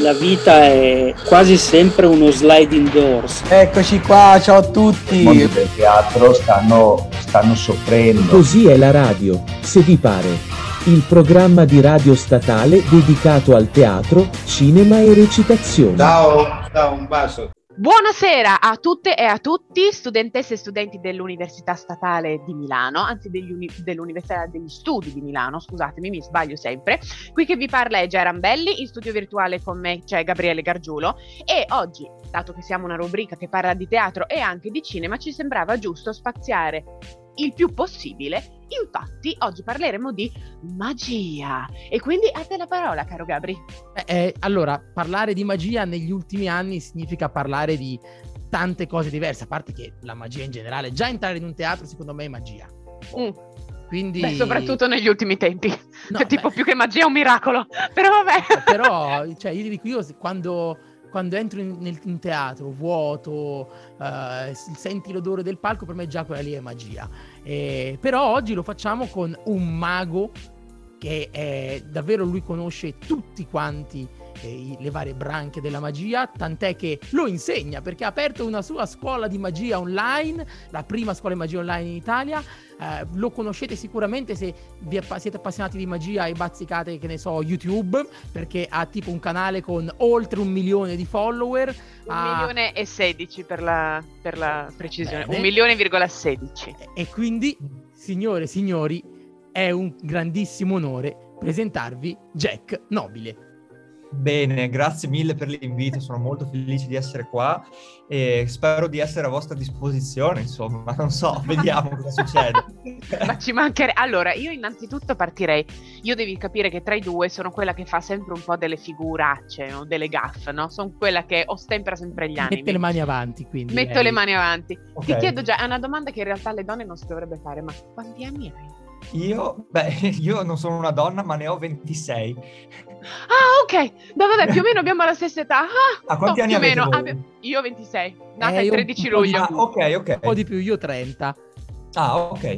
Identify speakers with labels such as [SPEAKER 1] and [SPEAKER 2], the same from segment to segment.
[SPEAKER 1] la vita è quasi sempre uno sliding doors.
[SPEAKER 2] Eccoci qua, ciao a tutti.
[SPEAKER 3] I mondi del teatro stanno, stanno soffrendo.
[SPEAKER 4] Così è la radio, se vi pare. Il programma di radio statale dedicato al teatro, cinema e recitazione.
[SPEAKER 3] Ciao, ciao, un bacio.
[SPEAKER 5] Buonasera a tutte e a tutti, studentesse e studenti dell'Università Statale di Milano, anzi uni- dell'Università degli Studi di Milano, scusatemi, mi sbaglio sempre. Qui che vi parla è Geran Belli, in studio virtuale con me c'è Gabriele Gargiulo e oggi, dato che siamo una rubrica che parla di teatro e anche di cinema, ci sembrava giusto spaziare il più possibile. Infatti, oggi parleremo di magia. E quindi a te la parola, caro Gabri.
[SPEAKER 6] Eh, eh, allora, parlare di magia negli ultimi anni significa parlare di tante cose diverse, a parte che la magia in generale, già entrare in un teatro secondo me è magia.
[SPEAKER 5] Mm. Quindi... Beh, soprattutto negli ultimi tempi. No, tipo beh. più che magia è un miracolo. Però vabbè.
[SPEAKER 6] Però, cioè, io dico, io quando quando entro in, nel, in teatro vuoto, uh, senti l'odore del palco, per me già quella lì è magia. E, però oggi lo facciamo con un mago che è, davvero lui conosce tutti quanti eh, le varie branche della magia, tant'è che lo insegna perché ha aperto una sua scuola di magia online, la prima scuola di magia online in Italia. Eh, lo conoscete sicuramente se app- siete appassionati di magia e bazzicate, che ne so, YouTube, perché ha tipo un canale con oltre un milione di follower.
[SPEAKER 5] Un ha... milione e sedici per la, per la precisione, Bene. un milione virgola sedici.
[SPEAKER 6] E, e quindi, signore e signori, è un grandissimo onore presentarvi Jack Nobile.
[SPEAKER 7] Bene, grazie mille per l'invito, sono molto felice di essere qua e spero di essere a vostra disposizione, insomma, non so, vediamo cosa succede.
[SPEAKER 5] Ma ci mancherebbe. Allora, io innanzitutto partirei, io devi capire che tra i due sono quella che fa sempre un po' delle figuracce o delle gaffe, no? Sono quella che ostempera sempre gli anni.
[SPEAKER 6] Mette le mani avanti, quindi.
[SPEAKER 5] Metto lei. le mani avanti. Okay. Ti chiedo già, è una domanda che in realtà le donne non si dovrebbe fare, ma quanti anni hai?
[SPEAKER 7] Io, beh, io non sono una donna, ma ne ho 26.
[SPEAKER 5] Ah, ok. No, vabbè, più o meno abbiamo la stessa età.
[SPEAKER 7] Ah, a quanti
[SPEAKER 5] no,
[SPEAKER 7] anni
[SPEAKER 5] più
[SPEAKER 7] o
[SPEAKER 5] meno. Ah, io 26, nata eh, il 13 luglio.
[SPEAKER 7] Ah, ok, ok.
[SPEAKER 6] Un po' di più, io 30.
[SPEAKER 7] Ah, ok.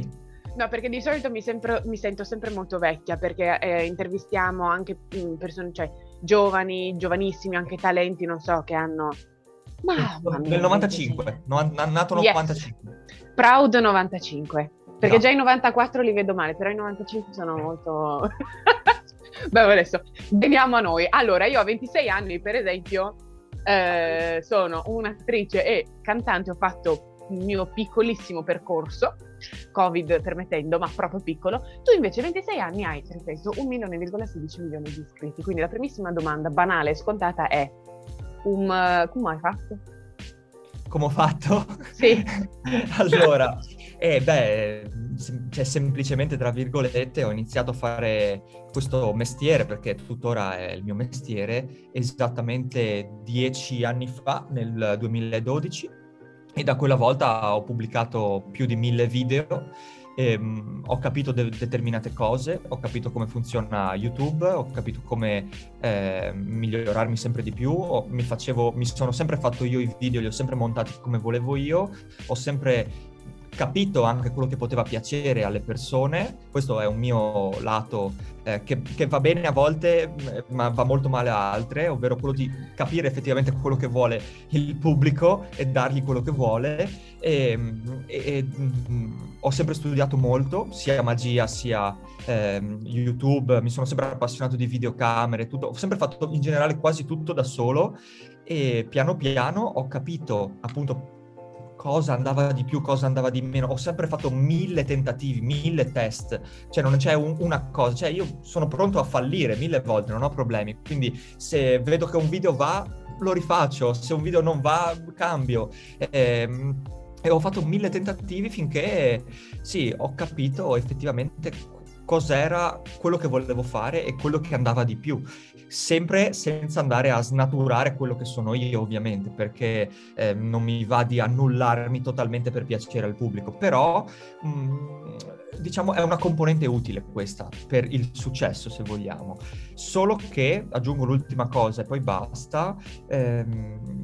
[SPEAKER 5] No, perché di solito mi, sempre, mi sento sempre molto vecchia perché eh, intervistiamo anche mm, persone, cioè giovani, giovanissimi, anche talenti, non so, che hanno...
[SPEAKER 7] Ma, Nel 95, no, nato nel yes. 95.
[SPEAKER 5] Proud 95. Perché no. già i 94 li vedo male, però i 95 sono molto... Beh, adesso veniamo a noi. Allora, io ho 26 anni, per esempio, eh, sono un'attrice e cantante, ho fatto il mio piccolissimo percorso, Covid permettendo, ma proprio piccolo. Tu invece 26 anni hai, ripeto, 1 milione e 16 milioni di iscritti. Quindi la primissima domanda banale e scontata è, um, come hai fatto?
[SPEAKER 7] Come ho fatto?
[SPEAKER 5] Sì.
[SPEAKER 7] allora, eh, beh, sem- cioè, semplicemente, tra virgolette, ho iniziato a fare questo mestiere, perché tuttora è il mio mestiere, esattamente dieci anni fa, nel 2012, e da quella volta ho pubblicato più di mille video. Ehm, ho capito de- determinate cose, ho capito come funziona YouTube, ho capito come eh, migliorarmi sempre di più, mi, facevo, mi sono sempre fatto io i video, li ho sempre montati come volevo io, ho sempre capito anche quello che poteva piacere alle persone, questo è un mio lato eh, che, che, va bene a volte ma va molto male a altre, ovvero quello di capire effettivamente quello che vuole il pubblico e dargli quello che vuole. E, e, e mm, ho sempre studiato molto, sia magia sia eh, YouTube, mi sono sempre appassionato di videocamere, tutto, ho sempre fatto in generale quasi tutto da solo. E piano piano ho capito appunto cosa andava di più, cosa andava di meno. Ho sempre fatto mille tentativi, mille test, cioè non c'è un, una cosa, cioè io sono pronto a fallire mille volte, non ho problemi. Quindi se vedo che un video va, lo rifaccio, se un video non va, cambio. E, ehm, e ho fatto mille tentativi finché sì, ho capito effettivamente cos'era quello che volevo fare e quello che andava di più sempre senza andare a snaturare quello che sono io ovviamente, perché eh, non mi va di annullarmi totalmente per piacere al pubblico, però mh, mm, diciamo è una componente utile questa per il successo se vogliamo, solo che, aggiungo l'ultima cosa e poi basta, ehm,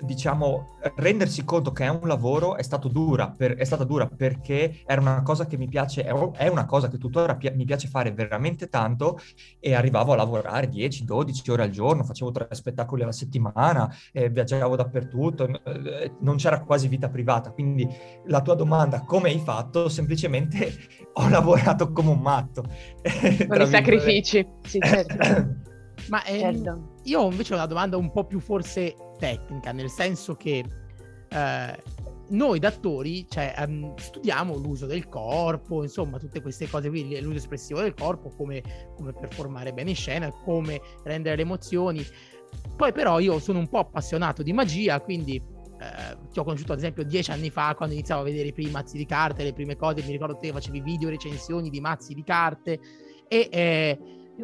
[SPEAKER 7] diciamo, rendersi conto che è un lavoro è, stato dura per, è stata dura perché era una cosa che mi piace, è una cosa che tuttora pi- mi piace fare veramente tanto e arrivavo a lavorare 10-12 ore al giorno, facevo tre spettacoli alla settimana, eh, viaggiavo dappertutto, eh, non c'era quasi vita privata. Quindi la tua domanda, come hai fatto? Semplicemente ho lavorato come un matto.
[SPEAKER 5] Con i sacrifici, sì, certo.
[SPEAKER 6] Ma ehm, certo. Io invece ho una domanda un po' più forse tecnica, nel senso che eh, noi da attori cioè, um, studiamo l'uso del corpo, insomma tutte queste cose qui, l'uso espressivo del corpo, come, come performare bene in scena, come rendere le emozioni. Poi però io sono un po' appassionato di magia, quindi eh, ti ho conosciuto ad esempio dieci anni fa quando iniziavo a vedere i primi mazzi di carte, le prime cose, mi ricordo te facevi video recensioni di mazzi di carte e eh,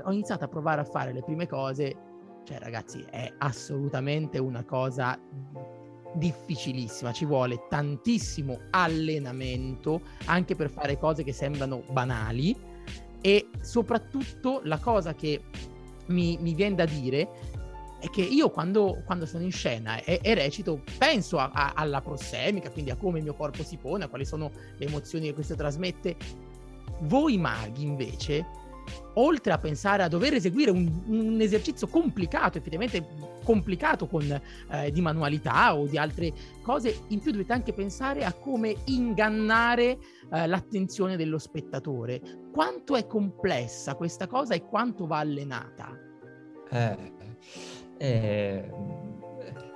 [SPEAKER 6] ho iniziato a provare a fare le prime cose, cioè ragazzi è assolutamente una cosa difficilissima, ci vuole tantissimo allenamento anche per fare cose che sembrano banali e soprattutto la cosa che mi, mi viene da dire è che io quando, quando sono in scena e, e recito penso a, a, alla prossemica, quindi a come il mio corpo si pone, a quali sono le emozioni che questo trasmette. Voi maghi invece oltre a pensare a dover eseguire un, un esercizio complicato, effettivamente complicato con, eh, di manualità o di altre cose, in più dovete anche pensare a come ingannare eh, l'attenzione dello spettatore. Quanto è complessa questa cosa e quanto va allenata?
[SPEAKER 7] Eh, eh,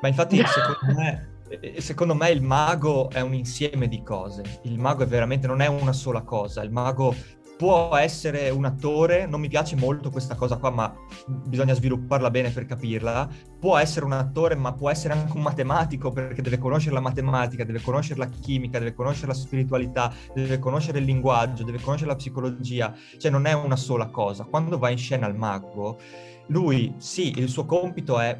[SPEAKER 7] ma infatti secondo me eh, secondo me il mago è un insieme di cose. Il mago è veramente non è una sola cosa. Il mago può essere un attore, non mi piace molto questa cosa qua, ma bisogna svilupparla bene per capirla. Può essere un attore, ma può essere anche un matematico perché deve conoscere la matematica, deve conoscere la chimica, deve conoscere la spiritualità, deve conoscere il linguaggio, deve conoscere la psicologia. Cioè non è una sola cosa. Quando va in scena il mago, lui sì, il suo compito è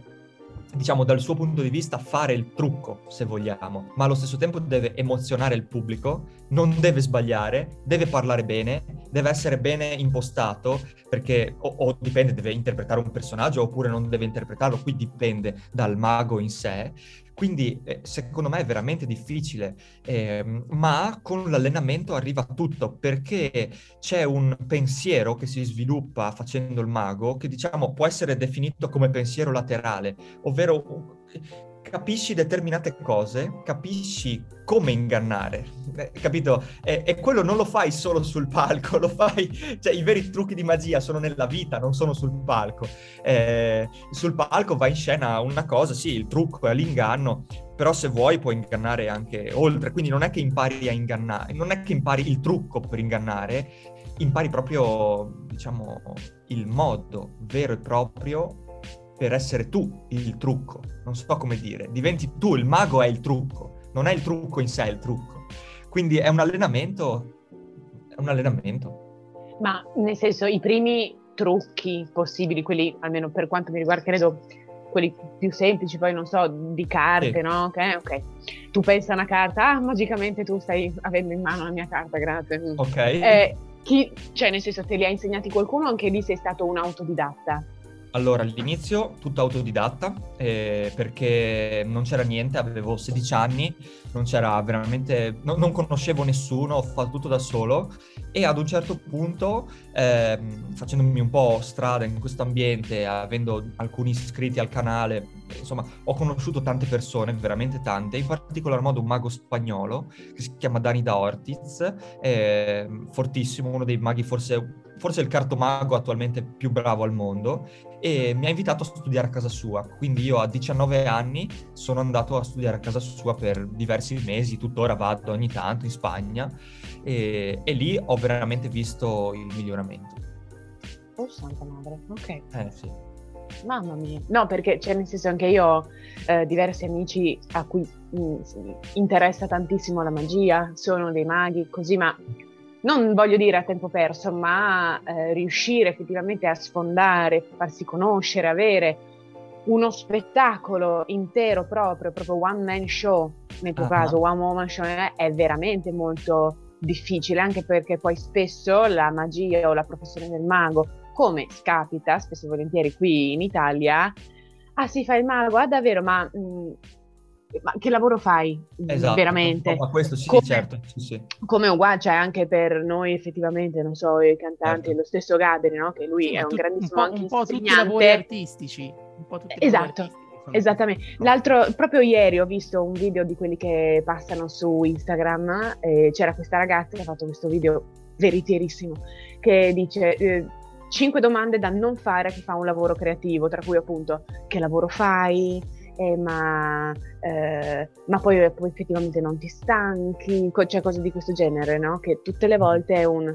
[SPEAKER 7] diciamo dal suo punto di vista fare il trucco se vogliamo ma allo stesso tempo deve emozionare il pubblico non deve sbagliare deve parlare bene deve essere bene impostato perché o, o, dipende deve interpretare un personaggio oppure non deve interpretarlo qui dipende dal mago in sé quindi eh, secondo me è veramente difficile, eh, ma con l'allenamento arriva tutto perché c'è un pensiero che si sviluppa facendo il mago che diciamo può essere definito come pensiero laterale, ovvero capisci determinate cose, capisci come ingannare, capito? E, e, quello non lo fai solo sul palco, lo fai, cioè i veri trucchi di magia sono nella vita, non sono sul palco. Eh, sul palco va in scena una cosa, sì, il trucco è l'inganno, però se vuoi puoi ingannare anche oltre, quindi non è che impari a ingannare, non è che impari il trucco per ingannare, impari proprio, diciamo, il modo vero e proprio per essere tu il trucco. Non so come dire, diventi tu, il mago è il trucco, non è il trucco in sé il trucco. Quindi è un allenamento, è un allenamento.
[SPEAKER 5] Ma nel senso, i primi trucchi possibili, quelli almeno per quanto mi riguarda, credo quelli più semplici, poi non so, di carte, sì. no? Okay, ok, tu pensi a una carta, ah, magicamente tu stai avendo in mano la mia carta, grazie.
[SPEAKER 7] Ok.
[SPEAKER 5] Eh, chi, cioè, nel senso, te li ha insegnati qualcuno o anche lì sei stato un autodidatta?
[SPEAKER 7] Allora, all'inizio tutto autodidatta, eh, perché non c'era niente, avevo 16 anni, non c'era veramente, no, non conoscevo nessuno, ho fatto tutto da solo e ad un certo punto, eh, facendomi un po' strada in questo ambiente, avendo alcuni iscritti al canale, insomma, ho conosciuto tante persone, veramente tante, in particolar modo un mago spagnolo che si chiama Dani da Ortiz, eh, fortissimo, uno dei maghi forse forse il cartomago attualmente più bravo al mondo e mi ha invitato a studiare a casa sua. Quindi io a 19 anni sono andato a studiare a casa sua per diversi mesi, tuttora vado ogni tanto in Spagna e, e lì ho veramente visto il miglioramento.
[SPEAKER 5] Oh santa madre, ok.
[SPEAKER 7] Eh sì.
[SPEAKER 5] Mamma mia. No, perché cioè, nel senso anche io ho eh, diversi amici a cui mh, mm, interessa tantissimo la magia, sono dei maghi, così, ma non voglio dire a tempo perso, ma eh, riuscire effettivamente a sfondare, farsi conoscere, avere uno spettacolo intero proprio, proprio one man show, nel tuo uh-huh. caso one woman show, eh, è veramente molto difficile, anche perché poi spesso la magia o la professione del mago, come scapita spesso e volentieri qui in Italia, ah si fa il mago, ah davvero, ma mh, ma che lavoro fai
[SPEAKER 7] Esatto,
[SPEAKER 5] veramente?
[SPEAKER 7] ma questo sì,
[SPEAKER 5] Come-
[SPEAKER 7] certo, sì, sì.
[SPEAKER 5] Come uguale, cioè anche per noi effettivamente, non so, i cantanti,
[SPEAKER 7] Certo.
[SPEAKER 5] lo stesso Gabri, no? Che lui
[SPEAKER 6] Sì,
[SPEAKER 5] è un
[SPEAKER 6] tu-
[SPEAKER 5] grandissimo
[SPEAKER 6] po',
[SPEAKER 5] anche
[SPEAKER 6] un po' tutti i lavori artistici. Un po' tutti i
[SPEAKER 5] Esatto,
[SPEAKER 6] artistici
[SPEAKER 5] Esattamente. L'altro, proprio ieri ho visto un video di quelli che passano su Instagram e c'era questa ragazza che ha fatto questo video veriterissimo che dice 5 domande da non fare a chi fa un lavoro creativo, tra cui appunto che lavoro fai, Eh, ma, eh, ma poi, poi effettivamente non ti stanchi, cioè cose di questo genere, no? Che tutte le volte è un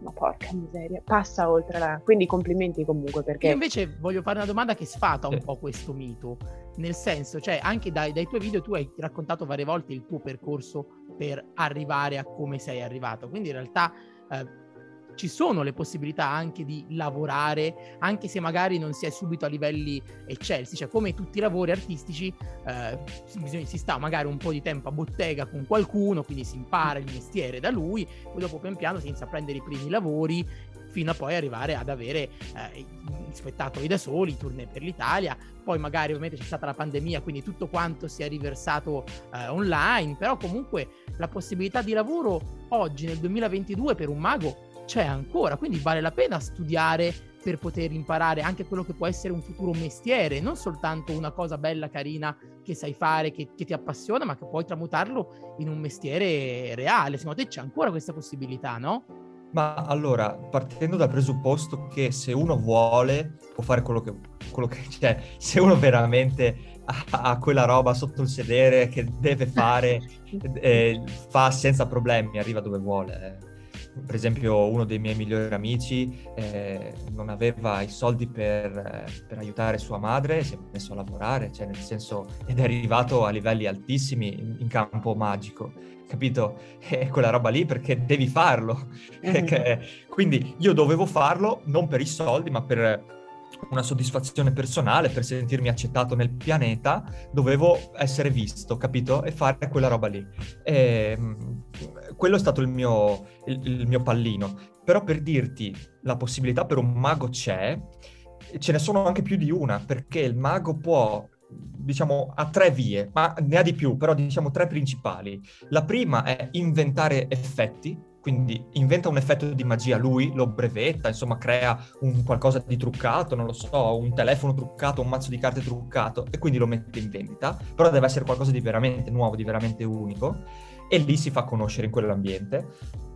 [SPEAKER 5] ma porca miseria, passa oltre la... Quindi complimenti comunque perché...
[SPEAKER 6] Io invece voglio fare una domanda che sfata un po' questo mito, nel senso, cioè anche dai, dai tuoi video tu hai raccontato varie volte il tuo percorso per arrivare a come sei arrivato, quindi in realtà eh, ci sono le possibilità anche di lavorare, anche se magari non si è subito a livelli eccelsi, cioè come tutti i lavori artistici eh, bisogna- si sta magari un po' di tempo a bottega con qualcuno, quindi si impara il mestiere da lui, poi dopo pian piano si inizia a prendere i primi lavori fino a poi arrivare ad avere eh, spettacoli da soli, tournée per l'Italia, poi magari ovviamente c'è stata la pandemia, quindi tutto quanto si è riversato eh, online, però comunque la possibilità di lavoro oggi nel 2022 per un mago c'è ancora, quindi vale la pena studiare per poter imparare anche quello che può essere un futuro mestiere, non soltanto una cosa bella, carina che sai fare, che, che ti appassiona, ma che puoi tramutarlo in un mestiere reale. Secondo te c'è ancora questa possibilità, no?
[SPEAKER 7] Ma allora, partendo dal presupposto che se uno vuole, può fare quello che, quello che cioè, se uno veramente ha, quella roba sotto il sedere che deve fare, eh, fa senza problemi, arriva dove vuole. Per esempio, uno dei miei migliori amici eh, non aveva i soldi per, eh, per aiutare sua madre, si è messo a lavorare, cioè nel senso, ed è arrivato a livelli altissimi in, in campo magico, capito? È quella roba lì perché devi farlo. Che- Quindi io dovevo farlo non per i soldi, ma per una soddisfazione personale, per sentirmi accettato nel pianeta, dovevo essere visto, capito? E fare quella roba lì. E, mm, quello è stato il mio, il- il mio pallino. Però per dirti, la possibilità per un mago c'è, ce ne sono anche più di una, perché il mago può, diciamo, ha tre vie, ma ne ha di più, però diciamo tre principali. La prima è inventare effetti, quindi inventa un effetto di magia lui, lo brevetta, insomma crea un qualcosa di truccato, non lo so, un telefono truccato, un mazzo di carte truccato e quindi lo mette in vendita, però deve essere qualcosa di veramente nuovo, di veramente unico e lì si fa conoscere in quell'ambiente.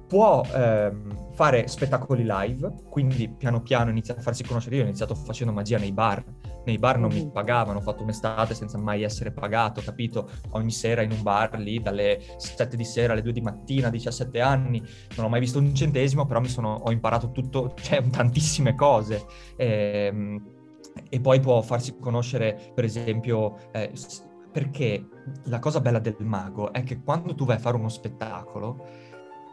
[SPEAKER 7] Può ehm, fare spettacoli live, quindi piano piano inizia a farsi conoscere. Io ho iniziato facendo magia nei bar, nei bar non mi
[SPEAKER 5] Mhm.
[SPEAKER 7] pagavano, ho fatto un'estate senza mai essere pagato, capito? Ogni sera in un bar lì dalle 7 di sera alle 2 di mattina, 17 anni, non ho mai visto un centesimo, però mi sono, ho imparato tutto, cioè tantissime cose. Ehm, e poi può farsi conoscere, per esempio, eh, perché la cosa bella del mago è che quando tu vai a fare uno spettacolo,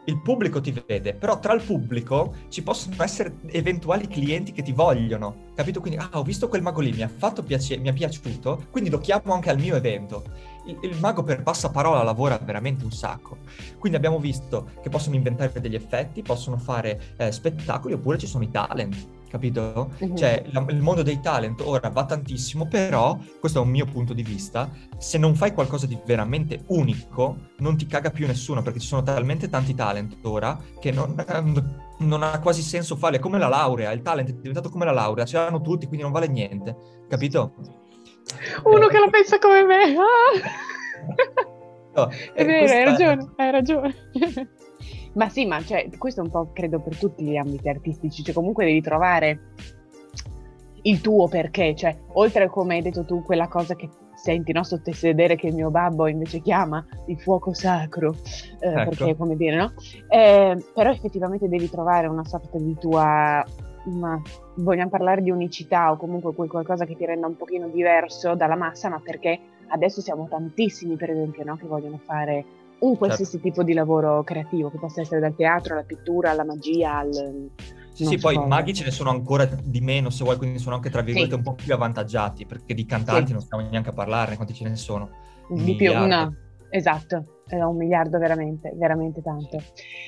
[SPEAKER 7] il pubblico ti vede, però tra il pubblico ci possono essere eventuali clienti che ti vogliono, capito? Quindi, ah, ho visto quel mago lì, mi ha fatto piacere, mi è piaciuto, quindi lo chiamo anche al mio evento. Il, il mago per passaparola lavora veramente un sacco. Quindi abbiamo visto che possono inventare degli effetti, possono fare eh, spettacoli, oppure ci sono i talent, capito?
[SPEAKER 5] Mhm.
[SPEAKER 7] Cioè, la- il mondo dei talent ora va tantissimo, però, questo è un mio punto di vista, se non fai qualcosa di veramente unico, non ti caga più nessuno, perché ci sono talmente tanti talent ora che non, ehm, non ha quasi senso farli. È come la laurea, il talent è diventato come la laurea, ce l'hanno tutti, quindi non vale niente, capito?
[SPEAKER 5] Uno
[SPEAKER 7] Eh,
[SPEAKER 5] che la pensa come me. ah!
[SPEAKER 7] no,
[SPEAKER 5] È
[SPEAKER 7] eh,
[SPEAKER 5] hai ragione, hai ragione. Ma sì, ma cioè, questo è un po' credo per tutti gli ambiti artistici, cioè comunque devi trovare il tuo perché, cioè, oltre a come hai detto tu, quella cosa che senti no, sotto il sedere che il mio babbo invece chiama il fuoco sacro, eh,
[SPEAKER 7] Ecco.
[SPEAKER 5] perché come dire, no? Eh, però effettivamente devi trovare una sorta di tua, ma vogliamo parlare di unicità o comunque qualcosa che ti renda un pochino diverso dalla massa, ma perché adesso siamo tantissimi, per esempio, no, che vogliono fare un qualsiasi tipo di lavoro creativo, che possa essere dal teatro alla pittura, alla magia, al...
[SPEAKER 7] Sì, sì, poi maghi ce ne sono ancora di meno, se vuoi, quindi sono anche tra virgolette
[SPEAKER 5] Sì.
[SPEAKER 7] un po' più avvantaggiati, perché di cantanti
[SPEAKER 5] Sì.
[SPEAKER 7] non stiamo neanche a parlarne, quanti ce ne sono? Un
[SPEAKER 5] Di più,
[SPEAKER 7] miliardo.
[SPEAKER 5] no, esatto, è un miliardo veramente, veramente tanto.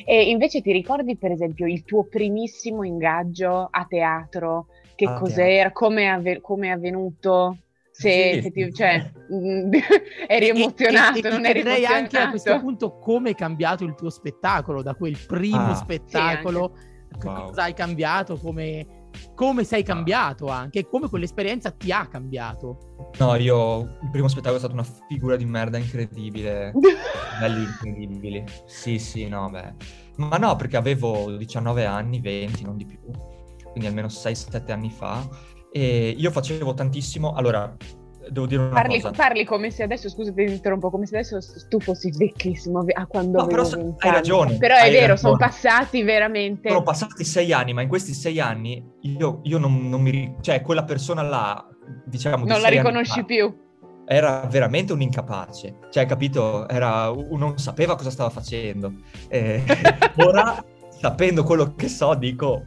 [SPEAKER 5] E invece ti ricordi per esempio il tuo primissimo ingaggio a teatro? Che
[SPEAKER 7] A
[SPEAKER 5] cos'era? Come è avvenuto? Se,
[SPEAKER 7] Sì,
[SPEAKER 5] se ti- cioè, mm, eri
[SPEAKER 6] E-
[SPEAKER 5] emozionato,
[SPEAKER 6] e- e ti
[SPEAKER 5] non eri emozionato.
[SPEAKER 6] anche a questo punto come è cambiato il tuo spettacolo da quel primo
[SPEAKER 7] Ah.
[SPEAKER 6] spettacolo.
[SPEAKER 7] Sì, anche.
[SPEAKER 6] Cosa hai cambiato? Come, come sei cambiato anche? E come quell'esperienza ti ha cambiato?
[SPEAKER 7] No, io il primo spettacolo è stato una figura di merda incredibile. Belli incredibili. Sì, sì, no, beh. Ma no, perché avevo 19 anni, 20, non di più. Quindi almeno 6-7 anni fa. E io facevo tantissimo. Allora, devo dire una
[SPEAKER 5] Parli,
[SPEAKER 7] cosa.
[SPEAKER 5] parli come se adesso, scusa ti interrompo, come se adesso tu fossi vecchissimo a quando
[SPEAKER 7] No, però
[SPEAKER 5] avevo
[SPEAKER 7] se-
[SPEAKER 5] 20
[SPEAKER 7] hai ragione,
[SPEAKER 5] Però è vero, sono
[SPEAKER 7] ragione.
[SPEAKER 5] passati veramente...
[SPEAKER 7] Sono passati sei anni, ma in questi sei anni io, io non, non mi... Cioè, quella persona là, diciamo... di
[SPEAKER 5] non la riconosci più.
[SPEAKER 7] Era veramente un incapace. Cioè, capito? Era... Non sapeva cosa stava facendo. Eh, ora, sapendo quello che so, dico...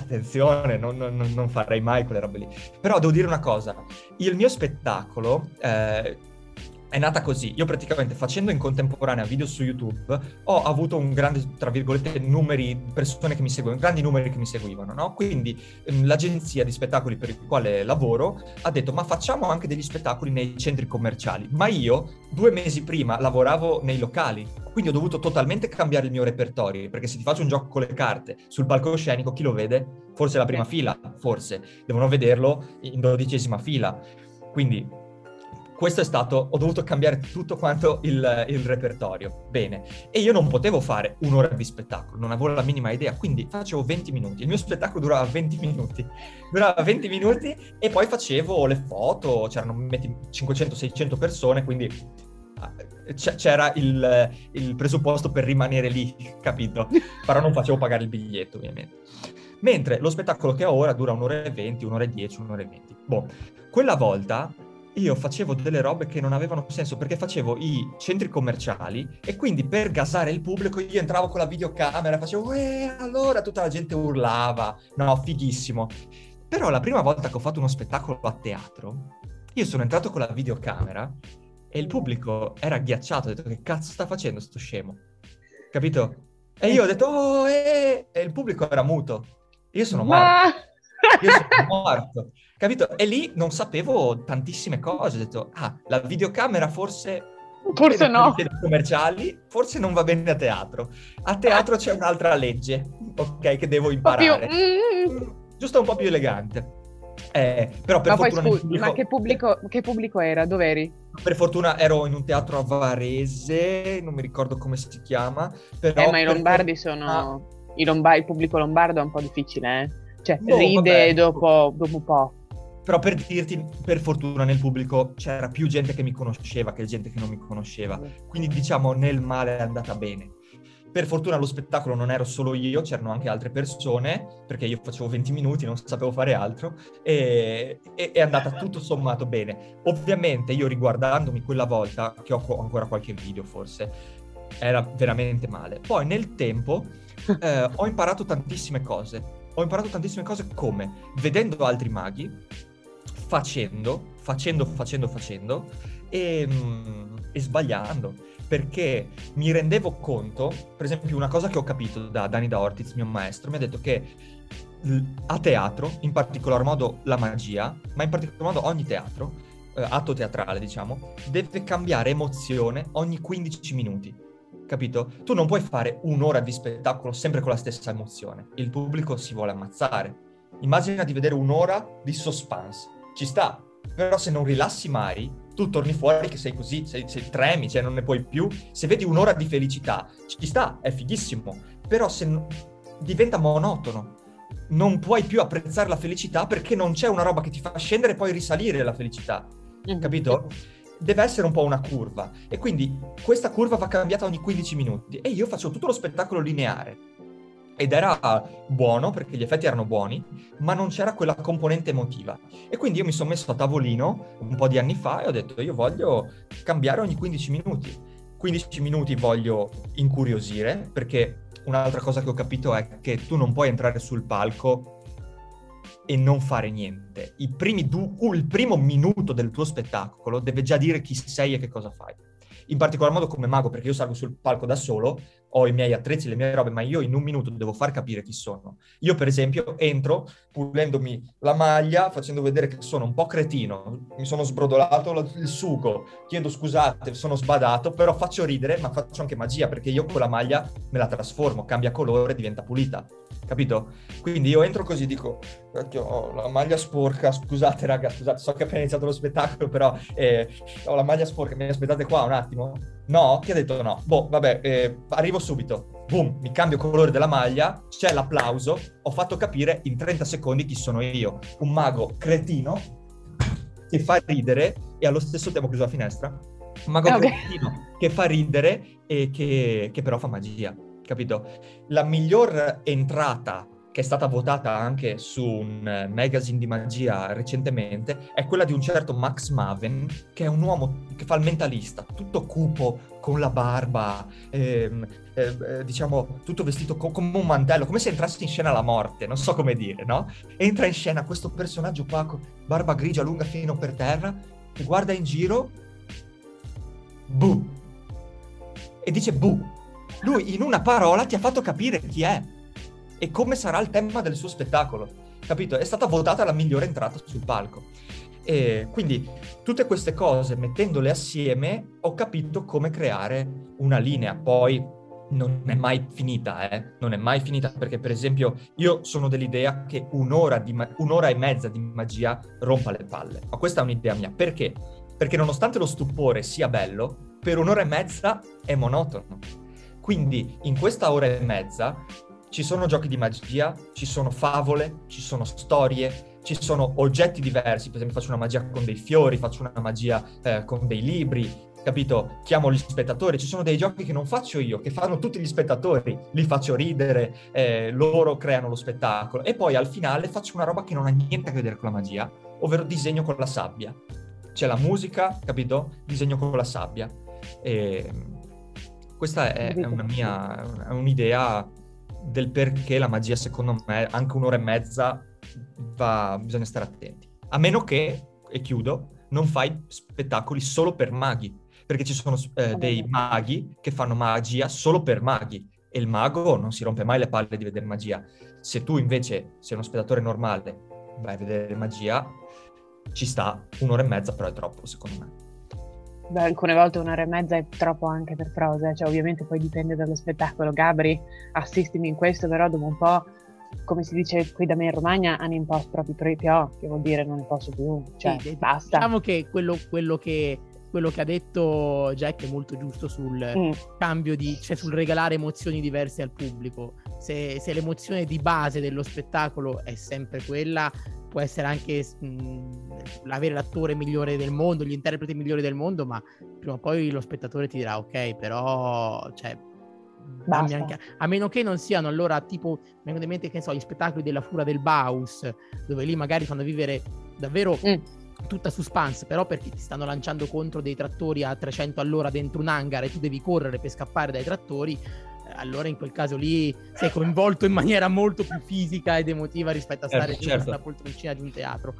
[SPEAKER 7] Attenzione, non, non- non farei mai quelle robe lì. Però devo dire una cosa. Il mio spettacolo... eh, è nata così. Io praticamente facendo in contemporanea video su YouTube ho avuto un grande, tra virgolette, numeri, persone che mi seguono, grandi numeri che mi seguivano, no? Quindi ehm, l'agenzia di spettacoli per il quale lavoro ha detto ma facciamo anche degli spettacoli nei centri commerciali. Ma io due mesi prima lavoravo nei locali, quindi ho dovuto totalmente cambiare il mio repertorio, perché se ti faccio un gioco con le carte sul palcoscenico, chi lo vede? Forse la prima fila, forse. Devono vederlo in dodicesima fila. Quindi questo è stato, ho dovuto cambiare tutto quanto il, il repertorio. Bene. E io non potevo fare un'ora di spettacolo, non avevo la minima idea, quindi facevo 20 minuti. Il mio spettacolo durava 20 minuti. Durava 20 minuti e poi facevo le foto, c'erano metti, 500-600 persone, quindi c- c'era il, il presupposto per rimanere lì, capito? Però non facevo pagare il biglietto, ovviamente. Mentre lo spettacolo che ho ora dura un'ora e 20, un'ora e 10, un'ora e 20. Boh, quella volta io facevo delle robe che non avevano senso perché facevo i centri commerciali e quindi per gasare il pubblico io entravo con la videocamera e facevo eh, allora tutta la gente urlava. No, fighissimo. Però la prima volta che ho fatto uno spettacolo a teatro, io sono entrato con la videocamera e il pubblico era ghiacciato, ho detto che cazzo sta facendo sto scemo? Capito? E io ho detto oh, eh, e il pubblico era muto. Io sono morto. Io sono morto. Capito? E lì non sapevo tantissime cose. Ho detto, ah, la videocamera forse...
[SPEAKER 5] Forse no.
[SPEAKER 7] commerciali, forse non va bene a teatro. A teatro c'è un'altra legge, ok, che devo
[SPEAKER 5] po' più...
[SPEAKER 7] imparare.
[SPEAKER 5] mm.
[SPEAKER 7] Giusto un po' più elegante. Eh, però per
[SPEAKER 5] Ma poi
[SPEAKER 7] fortuna, nel
[SPEAKER 5] scusa,
[SPEAKER 7] pubblico,
[SPEAKER 5] ma che pubblico, che pubblico era? Dov'eri?
[SPEAKER 7] per fortuna ero in un teatro a Varese, non mi ricordo come si chiama, però...
[SPEAKER 5] Eh, ma i lombardi
[SPEAKER 7] fortuna-
[SPEAKER 5] sono... I lomba- il pubblico lombardo è un po' difficile, eh? Cioè,
[SPEAKER 7] Boh,
[SPEAKER 5] ride
[SPEAKER 7] vabbè.
[SPEAKER 5] dopo, dopo un po'.
[SPEAKER 7] Però per dirti, per fortuna nel pubblico c'era più gente che mi conosceva che gente che non mi conosceva. Quindi diciamo nel male è andata bene. Per fortuna lo spettacolo non ero solo io, c'erano anche altre persone, perché io facevo 20 minuti, non sapevo fare altro, e, e- è andata tutto sommato bene. Ovviamente io riguardandomi quella volta, che ho co- ancora qualche video forse, era veramente male. Poi nel tempo eh, ho imparato tantissime cose. Ho imparato tantissime cose come? Vedendo altri maghi, facendo, facendo, facendo, facendo e, mm, e sbagliando. Perché mi rendevo conto, per esempio, una cosa che ho capito da Dani da Ortiz, mio maestro, mi ha detto che a teatro, in particolar modo la magia, ma in particolar modo ogni teatro, eh, atto teatrale diciamo, deve cambiare emozione ogni 15 minuti. Capito? Tu non puoi fare un'ora di spettacolo sempre con la stessa emozione. Il pubblico si vuole ammazzare. Immagina di vedere un'ora di suspense. Ci sta. Però se non rilassi mai, tu torni fuori che sei così, sei, sei tremi, cioè non ne puoi più. Se vedi un'ora di felicità, ci sta, è fighissimo. Però se no- diventa monotono. Non puoi più apprezzare la felicità perché non c'è una roba che ti fa scendere e poi risalire la felicità. Capito? Deve essere un po' una curva. E quindi questa curva va cambiata ogni 15 minuti. E io faccio tutto lo spettacolo lineare. Ed era buono perché gli effetti erano buoni, ma non c'era quella componente emotiva. E quindi io mi sono messo a tavolino un po' di anni fa e ho detto io voglio cambiare ogni 15 minuti. 15 minuti voglio incuriosire, perché un'altra cosa che ho capito è che tu non puoi entrare sul palco e non fare niente. Du- il primo minuto del tuo spettacolo deve già dire chi sei e che cosa fai. In particolar modo come mago, perché io salgo sul palco da solo, ho i miei attrezzi, le mie robe, ma io in un minuto devo far capire chi sono. Io, per esempio, entro pulendomi la maglia, facendo vedere che sono un po' cretino, mi sono sbrodolato la- il sugo, chiedo scusate, sono sbadato, però faccio ridere, ma faccio anche magia, perché io quella maglia me la trasformo, cambia colore, diventa pulita. Capito? Quindi io entro così dico, "Cacchio, ho la maglia sporca, scusate raga, scusate, so che è appena iniziato lo spettacolo, però eh, ho la maglia sporca, mi aspettate qua un attimo? No? Chi ha detto no? Boh, vabbè, eh, arrivo subito. Boom, mi cambio colore della maglia, c'è l'applauso, ho fatto capire in 30 secondi chi sono io. Un mago cretino che fa ridere e allo stesso tempo ho chiuso la finestra. Un mago
[SPEAKER 5] Ah, ok.
[SPEAKER 7] cretino che fa ridere e che, che però fa magia, capito? La miglior entrata che è stata votata anche su un eh, magazine di magia recentemente, è quella di un certo Max Maven, che è un uomo che fa il mentalista, tutto cupo, con la barba, ehm, eh, eh, diciamo, tutto vestito co- come un mantello, come se entrasse in scena la morte, non so come dire, no? Entra in scena questo personaggio opaco, barba grigia lunga fino per terra, che guarda in giro, bu, e dice bu. Lui in una parola ti ha fatto capire chi è e come sarà il tema del suo spettacolo, capito? È stata votata la migliore entrata sul palco. E quindi tutte queste cose, mettendole assieme, ho capito come creare una linea. Poi non è mai finita, eh? Non è mai finita perché, per esempio, io sono dell'idea che un'ora, ma- un'ora e mezza di magia rompa le palle. Ma questa è un'idea mia. Perché? Perché nonostante lo stupore sia bello, per un'ora e mezza è monotono. Quindi in questa ora e mezza ci sono giochi di magia, ci sono favole, ci sono storie, ci sono oggetti diversi, per esempio faccio una magia con dei fiori, faccio una magia eh, con dei libri, capito? Chiamo gli spettatori, ci sono dei giochi che non faccio io, che fanno tutti gli spettatori, li faccio ridere, eh, loro creano lo spettacolo e poi al finale faccio una roba che non ha niente a che vedere con la magia, ovvero disegno con la sabbia. C'è la musica, capito? Disegno con la sabbia. E questa è, è una mia è un'idea del perché la magia, secondo me, anche un'ora e mezza va, bisogna stare attenti. A meno che, e chiudo, non fai spettacoli solo per maghi, perché ci sono eh, dei maghi che fanno magia solo per maghi e il mago non si rompe mai le palle di vedere magia. Se tu invece sei uno spettatore normale, vai a vedere magia, ci sta un'ora e mezza, però è troppo, secondo me.
[SPEAKER 5] Beh, alcune volte un'ora e mezza è troppo anche per prosa, cioè ovviamente poi dipende dallo spettacolo. Gabri, assistimi in questo, però dopo un po', come si dice qui da me in Romagna, hanno imposto proprio proprio, che vuol dire non ne posso più, cioè
[SPEAKER 6] Sì,
[SPEAKER 5] basta.
[SPEAKER 6] Diciamo che quello, quello che quello che ha detto Jack è molto giusto sul
[SPEAKER 5] Mm.
[SPEAKER 6] cambio di, cioè sul regalare emozioni diverse al pubblico. Se, se l'emozione di base dello spettacolo è sempre quella, può essere anche mh, avere l'attore migliore del mondo, gli interpreti migliori del mondo, ma prima o poi lo spettatore ti dirà ok, però cioè, anche- a meno che non siano allora tipo, mi vengono in mente che ne so, gli spettacoli della Fura del Baus, dove lì magari fanno vivere davvero
[SPEAKER 5] Mm.
[SPEAKER 6] tutta suspense, però perché ti stanno lanciando contro dei trattori a 300 all'ora dentro un hangar e tu devi correre per scappare dai trattori, allora in quel caso lì sei coinvolto in maniera molto più fisica ed emotiva rispetto a
[SPEAKER 7] Certo,
[SPEAKER 6] stare giù
[SPEAKER 7] certo.
[SPEAKER 6] sulla poltroncina di un teatro.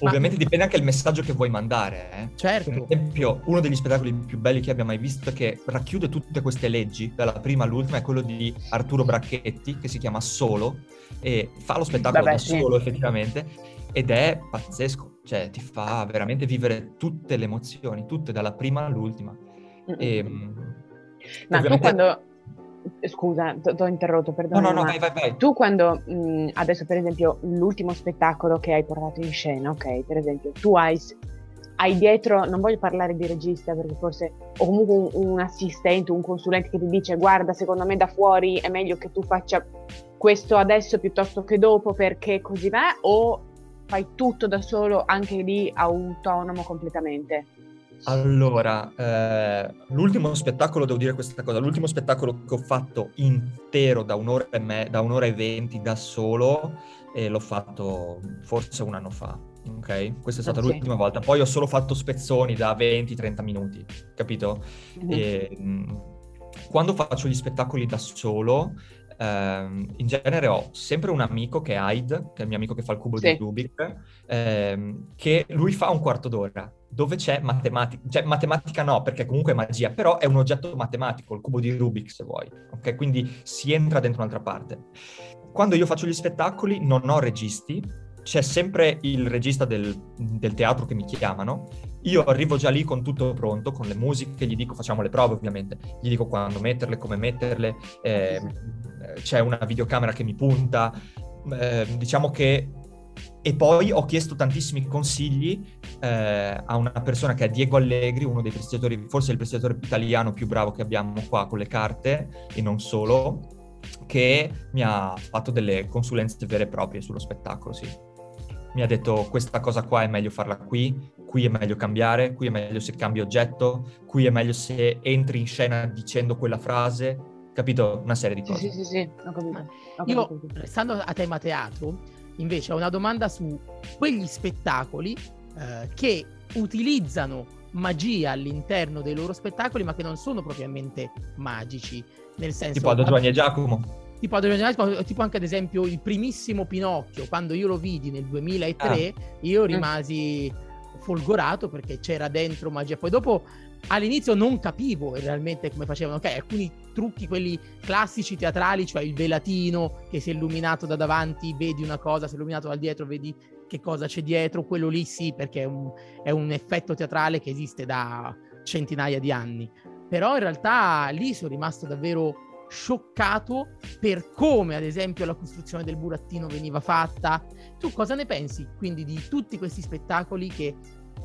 [SPEAKER 7] Ovviamente dipende anche il messaggio che vuoi mandare. Eh.
[SPEAKER 6] Certo.
[SPEAKER 7] Per esempio, uno degli spettacoli più belli che abbia mai visto, che racchiude tutte queste leggi, dalla prima all'ultima, è quello di Arturo Bracchetti, che si chiama Solo, e fa lo spettacolo
[SPEAKER 5] Vabbè,
[SPEAKER 7] da
[SPEAKER 5] sì.
[SPEAKER 7] solo effettivamente, ed è pazzesco, cioè ti fa veramente vivere tutte le emozioni, tutte, dalla prima all'ultima.
[SPEAKER 5] Mm-mm.
[SPEAKER 7] E, mm,
[SPEAKER 5] Ma tu
[SPEAKER 7] ovviamente-
[SPEAKER 5] quando... Scusa, ti ho interrotto,
[SPEAKER 7] No,
[SPEAKER 5] perdona.
[SPEAKER 7] no, no,
[SPEAKER 5] ma
[SPEAKER 7] vai, vai, vai.
[SPEAKER 5] Tu quando, mh, adesso per esempio, l'ultimo spettacolo che hai portato in scena, ok, per esempio, tu hai, hai dietro, non voglio parlare di regista perché forse, o comunque un, un assistente, un consulente che ti dice guarda, secondo me da fuori è meglio che tu faccia questo adesso piuttosto che dopo perché così va, o fai tutto da solo anche lì autonomo completamente?
[SPEAKER 7] Allora, eh, l'ultimo spettacolo, devo dire questa cosa, l'ultimo spettacolo che ho fatto intero da un'ora e, me- da un'ora e venti da solo, eh, l'ho fatto forse un anno fa, ok? Questa è stata
[SPEAKER 5] Ok.
[SPEAKER 7] l'ultima volta. Poi ho solo fatto spezzoni da 20-30 minuti, capito?
[SPEAKER 5] Mhm.
[SPEAKER 7] E, mh, quando faccio gli spettacoli da solo, ehm, in genere ho sempre un amico che è Hyde, che è il mio amico che fa il cubo
[SPEAKER 5] Sì.
[SPEAKER 7] di Rubik, ehm, che lui fa un quarto d'ora dove c'è matematica, cioè matematica no, perché comunque è magia, però è un oggetto matematico, il cubo di Rubik se vuoi, ok? Quindi si entra dentro un'altra parte. Quando io faccio gli spettacoli non ho registi, c'è sempre il regista del, del teatro che mi chiamano, io arrivo già lì con tutto pronto, con le musiche, gli dico, facciamo le prove ovviamente, gli dico quando metterle, come metterle, eh, c'è una videocamera che mi punta, eh, diciamo che... E poi ho chiesto tantissimi consigli eh, a una persona che è Diego Allegri, uno dei prestigiatori, forse il prestigiatore italiano più bravo che abbiamo qua con le carte, e non solo, che mi ha fatto delle consulenze vere e proprie sullo spettacolo, sì. Mi ha detto questa cosa qua è meglio farla qui, qui è meglio cambiare, qui è meglio se cambi oggetto, qui è meglio se entri in scena dicendo quella frase, capito? Una serie di cose.
[SPEAKER 5] sì, sì, sì, ho capito. ho
[SPEAKER 6] Io,
[SPEAKER 5] capito.
[SPEAKER 6] restando a tema teatro, invece ho una domanda su quegli spettacoli eh, che utilizzano magia all'interno dei loro spettacoli, ma che non sono propriamente magici. Nel senso,
[SPEAKER 7] Tipo Ado Giovanni e Giacomo.
[SPEAKER 6] tipo, Adriano Gianni, tipo anche ad esempio il primissimo Pinocchio, quando io lo vidi nel 2003, io rimasi folgorato perché c'era dentro magia. Poi dopo all'inizio non capivo realmente come facevano, ok, alcuni trucchi, quelli classici teatrali, cioè il velatino che si è illuminato da davanti, vedi una cosa, si è illuminato da dietro, vedi che cosa c'è dietro, quello lì sì, perché è un, è un effetto teatrale che esiste da centinaia di anni. Però in realtà lì sono rimasto davvero scioccato per come ad esempio la costruzione del burattino veniva fatta. Tu cosa ne pensi quindi di tutti questi spettacoli che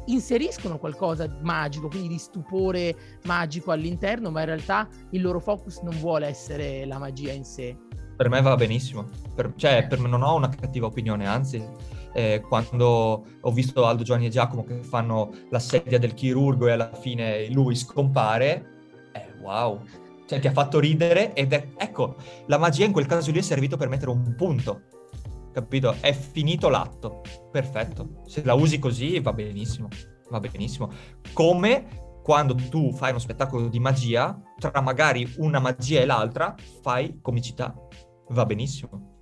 [SPEAKER 6] inseriscono qualcosa di magico, quindi di stupore magico all'interno, ma in realtà il loro focus non vuole essere la magia in sé?
[SPEAKER 7] Per me va benissimo, Per- cioè per me non ho una cattiva opinione, anzi eh, quando ho visto Aldo Giovanni e Giacomo che fanno la sedia del chirurgo e alla fine lui scompare, eh, wow, cioè ti ha fatto ridere ed è, ecco, la magia in quel caso lì è servito per mettere un punto, capito? È finito l'atto, perfetto, se la usi così va benissimo, va benissimo. Come quando tu fai uno spettacolo di magia, tra magari una magia e l'altra fai comicità, va benissimo.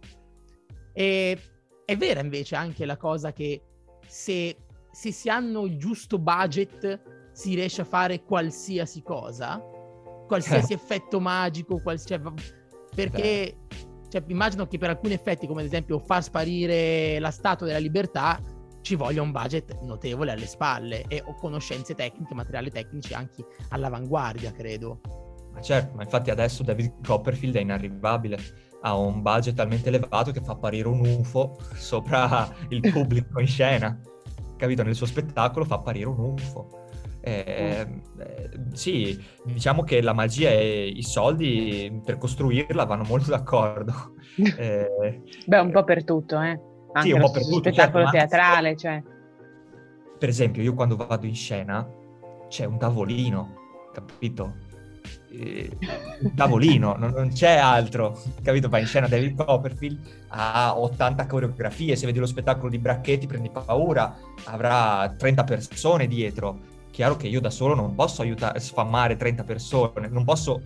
[SPEAKER 6] E è vera invece anche la cosa che se, se si hanno il giusto budget si riesce a fare qualsiasi cosa, qualsiasi effetto magico, quals- va- perché cioè, immagino che per alcuni effetti, come ad esempio far sparire la statua della libertà, ci voglia un budget notevole alle spalle e o conoscenze tecniche, materiali tecnici anche all'avanguardia, credo.
[SPEAKER 7] Ma certo, ma infatti adesso David Copperfield è inarrivabile, ha un budget talmente elevato che fa apparire un UFO sopra il pubblico in scena, capito? Nel suo spettacolo fa apparire un UFO. Eh, eh, sì, diciamo che la magia e i soldi per costruirla vanno molto d'accordo. Eh,
[SPEAKER 5] Beh, un po' per tutto, eh. Anche
[SPEAKER 7] un
[SPEAKER 5] lo
[SPEAKER 7] po' per tutto,
[SPEAKER 5] spettacolo
[SPEAKER 7] certo, ma-
[SPEAKER 5] teatrale, cioè.
[SPEAKER 7] per esempio, io quando vado in scena c'è un tavolino, capito? Eh, un tavolino, non, non c'è altro, capito? Vai in scena David Copperfield, ha 80 coreografie, se vedi lo spettacolo di Bracchetti prendi paura, avrà 30 persone dietro. Chiaro che io da solo non posso aiutare, sfamare 30 persone, non posso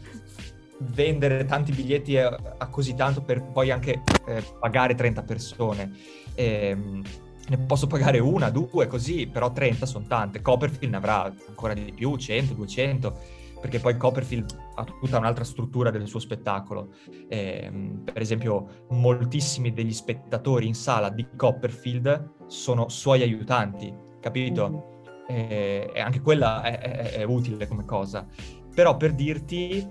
[SPEAKER 7] vendere tanti biglietti a, a così tanto per poi anche eh, pagare 30 persone. Ehm, ne posso pagare una, due, così, però 30 sono tante. Copperfield ne avrà ancora di più, 100, 200, perché poi Copperfield ha tutta un'altra struttura del suo spettacolo. Ehm, per esempio, moltissimi degli spettatori in sala di Copperfield sono suoi aiutanti, capito? E, anche quella è, è- è utile come cosa. Però per dirti,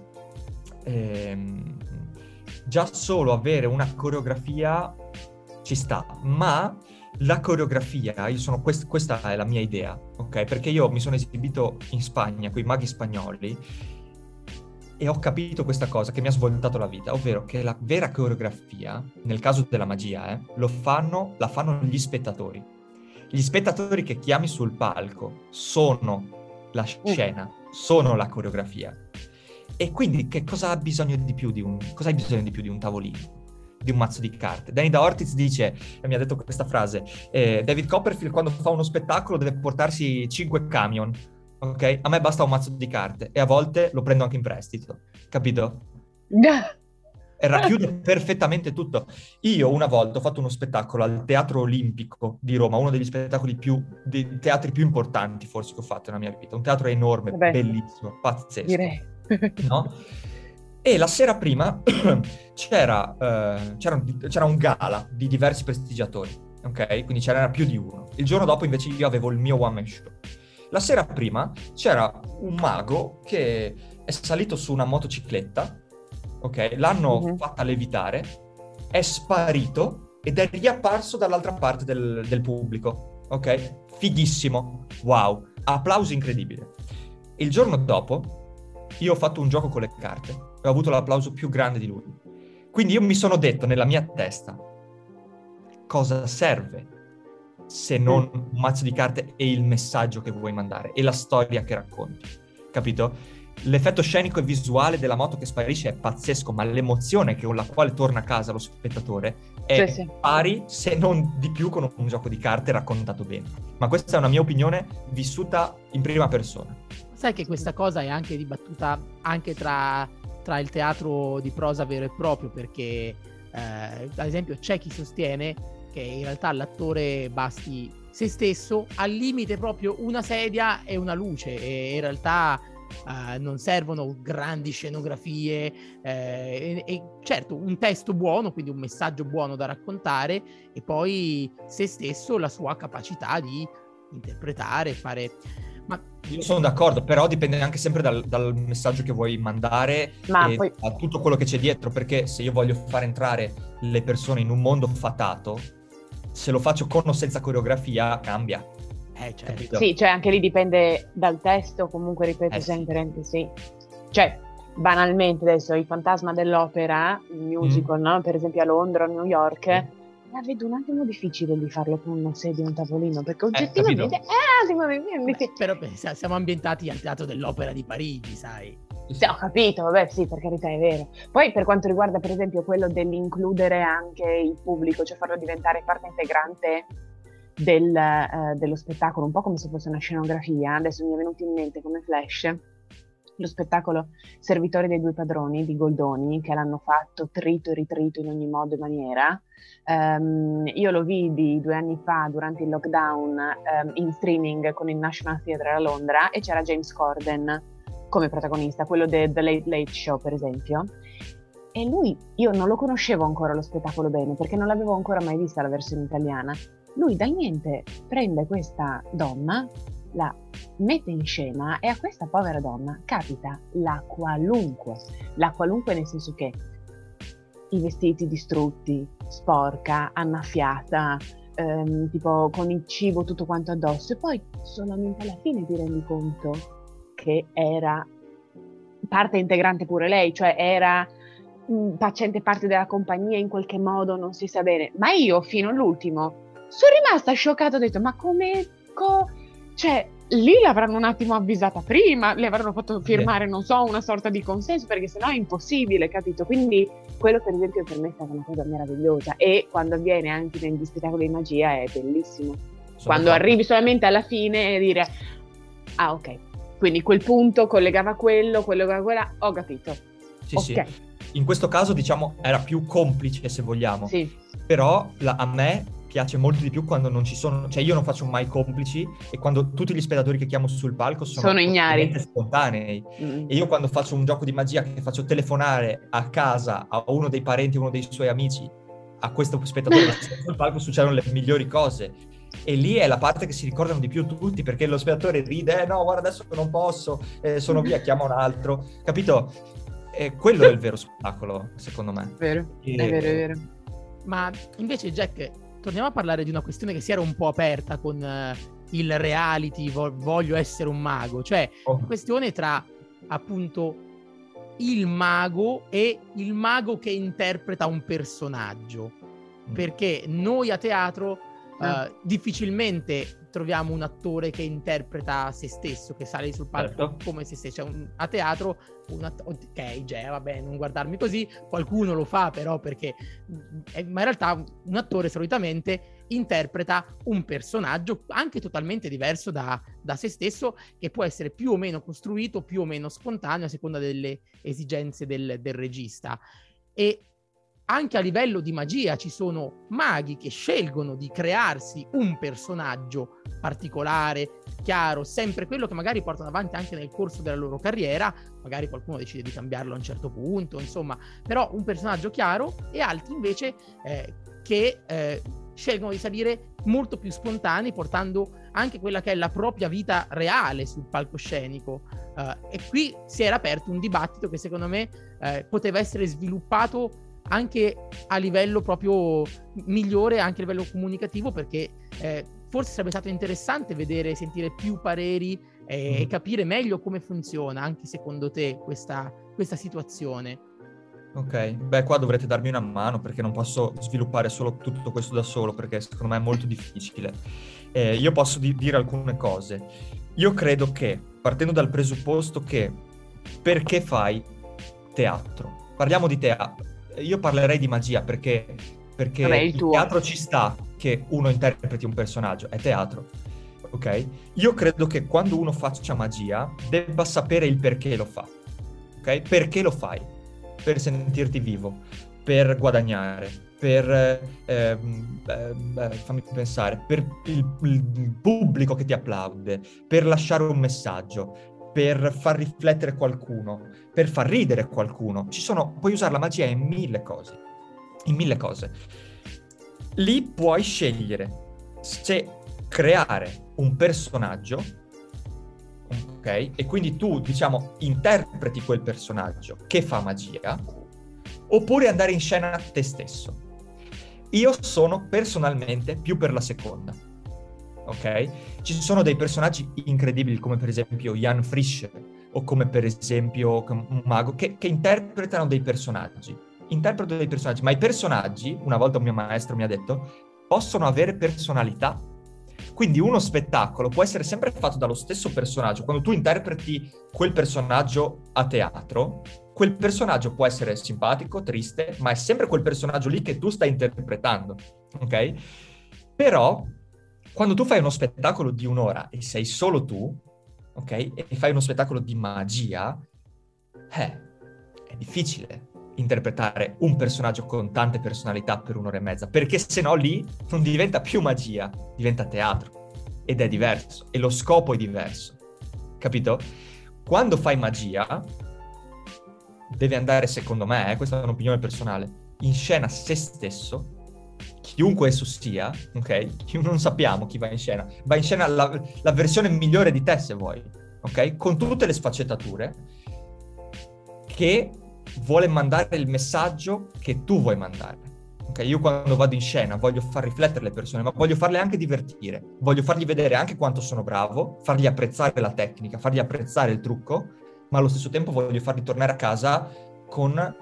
[SPEAKER 7] ehm, già solo avere una coreografia ci sta, ma la coreografia, sono quest- questa è la mia idea, ok? Perché io mi sono esibito in Spagna con i maghi spagnoli e ho capito questa cosa che mi ha svoltato la vita, ovvero che la vera coreografia, nel caso della magia, eh, fanno, la fanno gli spettatori. Gli spettatori che chiami sul palco sono la scena, sono la coreografia. E quindi che cosa ha bisogno di più di un, cosa hai bisogno di più di un tavolino? Di un mazzo di carte. Danny da Ortiz dice, e mi ha detto questa frase, eh, David Copperfield quando fa uno spettacolo deve portarsi 5 camion, ok? A me basta un mazzo di carte e a volte lo prendo anche in prestito, capito? racchiude perfettamente tutto. Io una volta ho fatto uno spettacolo al Teatro Olimpico di Roma, uno degli spettacoli più, dei teatri più importanti forse che ho fatto nella mia vita. Un teatro enorme,
[SPEAKER 5] Vabbè.
[SPEAKER 7] bellissimo, pazzesco.
[SPEAKER 5] Direi.
[SPEAKER 7] no? E la sera prima c'era, eh, c'era, un, c'era un gala di diversi prestigiatori, ok? Quindi c'era più di uno. Il giorno dopo invece io avevo il mio one man show. La sera prima c'era un mago che è salito su una motocicletta, ok? L'hanno
[SPEAKER 5] Mhm.
[SPEAKER 7] fatta levitare, è sparito ed è riapparso dall'altra parte del, del pubblico, ok? Fighissimo, wow, applausi incredibili. Il giorno dopo io ho fatto un gioco con le carte e ho avuto l'applauso più grande di lui. Quindi io mi sono detto nella mia testa cosa serve se non un mazzo di carte e il messaggio che vuoi mandare e la storia che racconti. Capito? L'effetto scenico e visuale della moto che sparisce è pazzesco, ma l'emozione con la quale torna a casa lo spettatore è
[SPEAKER 5] Sì, sì.
[SPEAKER 7] pari, se non di più, con un gioco di carte raccontato bene. Ma questa è una mia opinione vissuta in prima persona.
[SPEAKER 6] Sai che questa cosa è anche dibattuta anche tra, tra il teatro di prosa vero e proprio, perché eh, ad esempio c'è chi sostiene che in realtà l'attore basti se stesso, al limite proprio una sedia e una luce, e in realtà eh, non servono grandi scenografie eh, e, e certo un testo buono, quindi un messaggio buono da raccontare, e poi se stesso la sua capacità di interpretare, fare... Ma
[SPEAKER 7] Io sono d'accordo, però dipende anche sempre dal, dal messaggio che vuoi mandare
[SPEAKER 5] Ma
[SPEAKER 7] e
[SPEAKER 5] poi-
[SPEAKER 7] da tutto quello che c'è dietro, perché se io voglio far entrare le persone in un mondo fatato, se lo faccio con o senza coreografia, cambia.
[SPEAKER 6] Eh, certo.
[SPEAKER 5] Sì, cioè anche lì dipende dal testo, comunque ripeto
[SPEAKER 7] Eh,
[SPEAKER 5] sempre, sì. Cioè, banalmente adesso il fantasma dell'opera, il musical, no? per esempio a Londra o a New York, la vedo un attimo difficile di farlo con una sedia e un tavolino, perché oggettivamente
[SPEAKER 7] capito.
[SPEAKER 5] è un attimo
[SPEAKER 6] Beh,
[SPEAKER 5] difficile.
[SPEAKER 6] però beh, sa- siamo ambientati al teatro dell'opera di Parigi, sai.
[SPEAKER 5] Sì, ho capito, vabbè, sì, per carità è vero. Poi per quanto riguarda per esempio quello dell'includere anche il pubblico, cioè farlo diventare parte integrante del, eh, dello spettacolo, un po' come se fosse una scenografia, adesso mi è venuto in mente come flash lo spettacolo Servitori dei due padroni di Goldoni, che l'hanno fatto trito e ritrito in ogni modo e maniera. Ehm, io lo vidi due anni fa durante il lockdown ehm, in streaming con il National Theatre a Londra e c'era James Corden come protagonista, quello de The Late Late Show per esempio. E lui, io non lo conoscevo ancora lo spettacolo bene perché non l'avevo ancora mai vista la versione italiana. Lui dal niente prende questa donna, la mette in scena e a questa povera donna capita la qualunque, la qualunque nel senso che i vestiti distrutti, sporca, annaffiata, ehm, tipo con il cibo tutto quanto addosso e poi solamente alla fine ti rendi conto che era parte integrante pure lei, cioè era facente parte della compagnia in qualche modo, non si sa bene. Ma io fino all'ultimo sono rimasta scioccata, ho detto ma come... co-" cioè, lì l'avranno un attimo avvisata prima, le avranno fatto firmare, non so, una sorta di consenso, perché sennò è impossibile, capito? Quindi quello per esempio per me è stata una cosa meravigliosa e quando avviene anche negli spettacoli di magia è bellissimo.
[SPEAKER 7] Sono
[SPEAKER 5] quando
[SPEAKER 7] d'accordo.
[SPEAKER 5] arrivi solamente alla fine e dire ah ok, quindi quel punto collegava quello, quello collegava quella, ho capito.
[SPEAKER 7] Sì,
[SPEAKER 5] ok,
[SPEAKER 7] sì. In questo caso, diciamo, era più complice, se vogliamo.
[SPEAKER 5] sì.
[SPEAKER 7] Però la- a me piace molto di più quando non ci sono, cioè io non faccio mai complici e quando tutti gli spettatori che chiamo sul palco sono,
[SPEAKER 5] Sono ignari.
[SPEAKER 7] spontanei.
[SPEAKER 5] Mm.
[SPEAKER 7] E io quando faccio un gioco di magia che faccio telefonare a casa a uno dei parenti, uno dei suoi amici, a questo spettatore sul palco succedono le migliori cose. E lì è la parte che si ricordano di più tutti perché lo spettatore ride, eh no, guarda adesso non posso, eh, sono via, chiama un altro. Capito? E quello è il vero spettacolo, secondo me.
[SPEAKER 5] Vero,
[SPEAKER 7] E-
[SPEAKER 5] è vero, è vero.
[SPEAKER 6] Ma invece, Jack, torniamo a parlare di una questione che si era un po' aperta con eh, il reality, vo- voglio essere un mago, cioè
[SPEAKER 7] Oh,
[SPEAKER 6] questione tra appunto il mago e il mago che interpreta un personaggio.
[SPEAKER 7] Mm.
[SPEAKER 6] Perché noi a teatro eh,
[SPEAKER 5] Ah.
[SPEAKER 6] difficilmente troviamo un attore che interpreta se stesso, che sale sul palco
[SPEAKER 7] Certo.
[SPEAKER 6] come se stesso. Cioè, un- a teatro, un att- ok, Gea, vabbè, non guardarmi così, qualcuno lo fa però perché... eh, ma in realtà un attore solitamente interpreta un personaggio anche totalmente diverso da, da se stesso, che può essere più o meno costruito, più o meno spontaneo a seconda delle esigenze del, del regista. E anche a livello di magia ci sono maghi che scelgono di crearsi un personaggio particolare, chiaro, sempre quello che magari portano avanti anche nel corso della loro carriera, magari qualcuno decide di cambiarlo a un certo punto, insomma, però un personaggio chiaro e altri invece eh, che eh, scelgono di salire molto più spontanei, portando anche quella che è la propria vita reale sul palcoscenico. Uh, e qui si era aperto un dibattito che secondo me eh, poteva essere sviluppato anche a livello proprio migliore, anche a livello comunicativo, perché eh, forse sarebbe stato interessante vedere, sentire più pareri eh, e capire meglio come funziona, anche secondo te, questa, questa situazione.
[SPEAKER 7] Ok, beh qua dovrete darmi una mano perché non posso sviluppare solo tutto questo da solo perché secondo me è molto difficile. Eh, io posso di- dire alcune cose. Io credo che, partendo dal presupposto che perché fai teatro? Parliamo di teatro. Io parlerei di magia perché, perché
[SPEAKER 5] Vabbè, il
[SPEAKER 7] il teatro ci sta che uno interpreti un personaggio, è teatro. Ok? Io credo che quando uno faccia magia debba sapere il perché lo fa. Ok? Perché lo fai? per sentirti vivo, per guadagnare, per, eh, eh, fammi pensare, per il, il pubblico che ti applaude, per lasciare un messaggio, per far riflettere qualcuno, per far ridere qualcuno. Ci sono, puoi usare la magia in mille cose, in mille cose. Lì puoi scegliere se creare un personaggio ok? E quindi tu, diciamo, interpreti quel personaggio che fa magia, oppure andare in scena te stesso. Io sono personalmente più per la seconda, ok? Ci sono dei personaggi incredibili, come per esempio Jan Frisch, o come per esempio un mago, che, che interpretano dei personaggi. Interpretano dei personaggi, ma i personaggi, una volta un mio maestro mi ha detto, possono avere personalità quindi uno spettacolo può essere sempre fatto dallo stesso personaggio. Quando tu interpreti quel personaggio a teatro, quel personaggio può essere simpatico, triste, ma è sempre quel personaggio lì che tu stai interpretando, ok? Però quando tu fai uno spettacolo di un'ora e sei solo tu, ok? E fai uno spettacolo di magia, eh, è difficile interpretare un personaggio con tante personalità per un'ora e mezza, perché se no lì non diventa più magia, diventa teatro ed è diverso e lo scopo è diverso, capito? Quando fai magia deve andare, secondo me, eh, questa è un'opinione personale, in scena se stesso, chiunque esso sia, ok? Non sappiamo chi va in scena, va in scena la, la versione migliore di te se vuoi, ok? Con tutte le sfaccettature che vuole mandare il messaggio che tu vuoi mandare. Okay, io quando vado in scena voglio far riflettere le persone, ma voglio farle anche divertire, voglio fargli vedere anche quanto sono bravo, fargli apprezzare la tecnica, fargli apprezzare il trucco, ma allo stesso tempo voglio farli tornare a casa con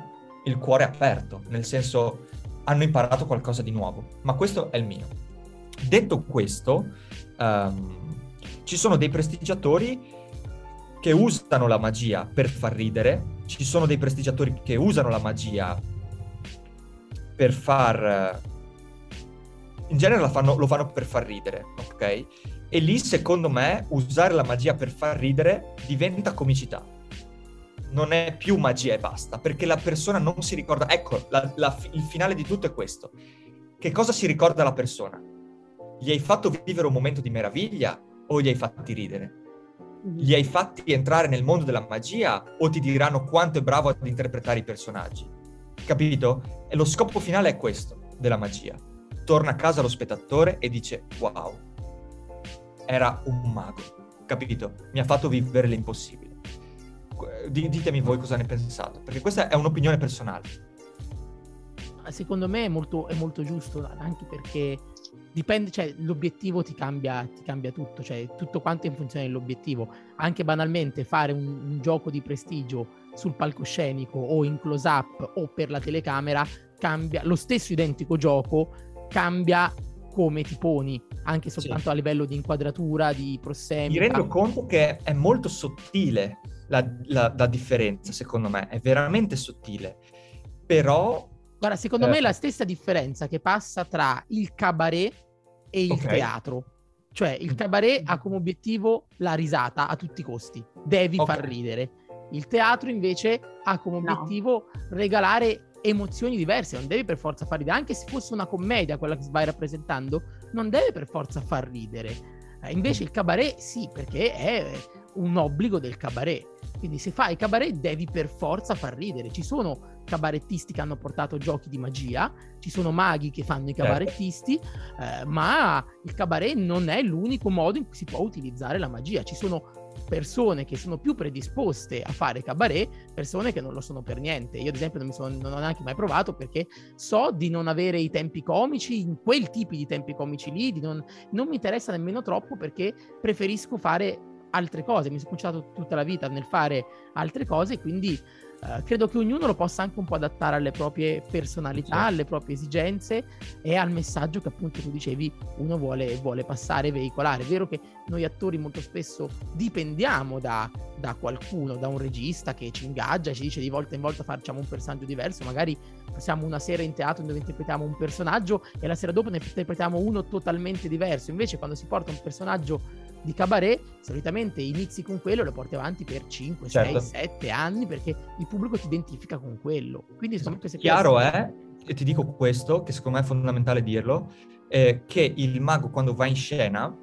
[SPEAKER 7] il cuore aperto, nel senso hanno imparato qualcosa di nuovo, ma questo è il mio. Detto questo, um, ci sono dei prestigiatori che usano la magia per far ridere, ci sono dei prestigiatori che usano la magia per far... In genere fanno, lo fanno per far ridere, ok? E lì, secondo me, usare la magia per far ridere diventa comicità. Non è più magia e basta, perché la persona non si ricorda... Ecco, la, la, il finale di tutto è questo. Che cosa si ricorda la persona? Gli hai fatto vivere un momento di meraviglia o gli hai fatti ridere? Li hai fatti entrare nel mondo della magia o ti diranno quanto è bravo ad interpretare i personaggi? Capito? E lo scopo finale è questo della magia. Torna a casa lo spettatore e dice wow, era un mago, capito? Mi ha fatto vivere l'impossibile. Ditemi voi cosa ne pensate, perché questa è un'opinione personale.
[SPEAKER 6] Secondo me è molto, è molto giusto, anche perché dipende, cioè l'obiettivo ti cambia, ti cambia tutto, cioè tutto quanto è in funzione dell'obiettivo. Anche banalmente fare un, un gioco di prestigio sul palcoscenico o in close up o per la telecamera cambia, lo stesso identico gioco cambia come ti poni, anche soltanto sì. a livello di inquadratura, di prossemica.
[SPEAKER 7] Mi rendo conto che è molto sottile la, la, la differenza, secondo me, è veramente sottile, però
[SPEAKER 6] Guarda, secondo eh. me è la stessa differenza che passa tra il cabaret e il okay. teatro. Cioè, il cabaret ha come obiettivo la risata a tutti i costi, devi okay. far ridere. Il teatro invece ha come obiettivo no. regalare emozioni diverse, non devi per forza far ridere, anche se fosse una commedia quella che vai rappresentando, non deve per forza far ridere. Eh, invece il cabaret sì, perché è un obbligo del cabaret. Quindi se fai cabaret devi per forza far ridere. Ci sono cabarettisti che hanno portato giochi di magia, ci sono maghi che fanno i
[SPEAKER 7] Certo.
[SPEAKER 6] cabarettisti, eh, ma il cabaret non è l'unico modo in cui si può utilizzare la magia. Ci sono persone che sono più predisposte a fare cabaret, persone che non lo sono per niente. Io ad esempio non, mi sono, non ho neanche mai provato perché so di non avere i tempi comici, in quel tipo di tempi comici lì, di non, non mi interessa nemmeno troppo perché preferisco fare altre cose. Mi sono concentrato tutta la vita nel fare altre cose, quindi eh, credo che ognuno lo possa anche un po' adattare alle proprie personalità,
[SPEAKER 7] Sì.
[SPEAKER 6] alle proprie esigenze e al messaggio che appunto tu dicevi uno vuole, vuole passare, veicolare. È vero che noi attori molto spesso dipendiamo da, da qualcuno, da un regista che ci ingaggia ci dice di volta in volta facciamo un personaggio diverso, magari passiamo una sera in teatro dove interpretiamo un personaggio e la sera dopo ne interpretiamo uno totalmente diverso. Invece quando si porta un personaggio di cabaret, solitamente inizi con quello e lo porti avanti per 5,
[SPEAKER 7] Certo.
[SPEAKER 6] 6, 7 anni perché il pubblico ti identifica con quello. Quindi me queste
[SPEAKER 7] Chiaro
[SPEAKER 6] cose-
[SPEAKER 7] è, e ti dico questo, che secondo me è fondamentale dirlo, eh, che il mago quando va in scena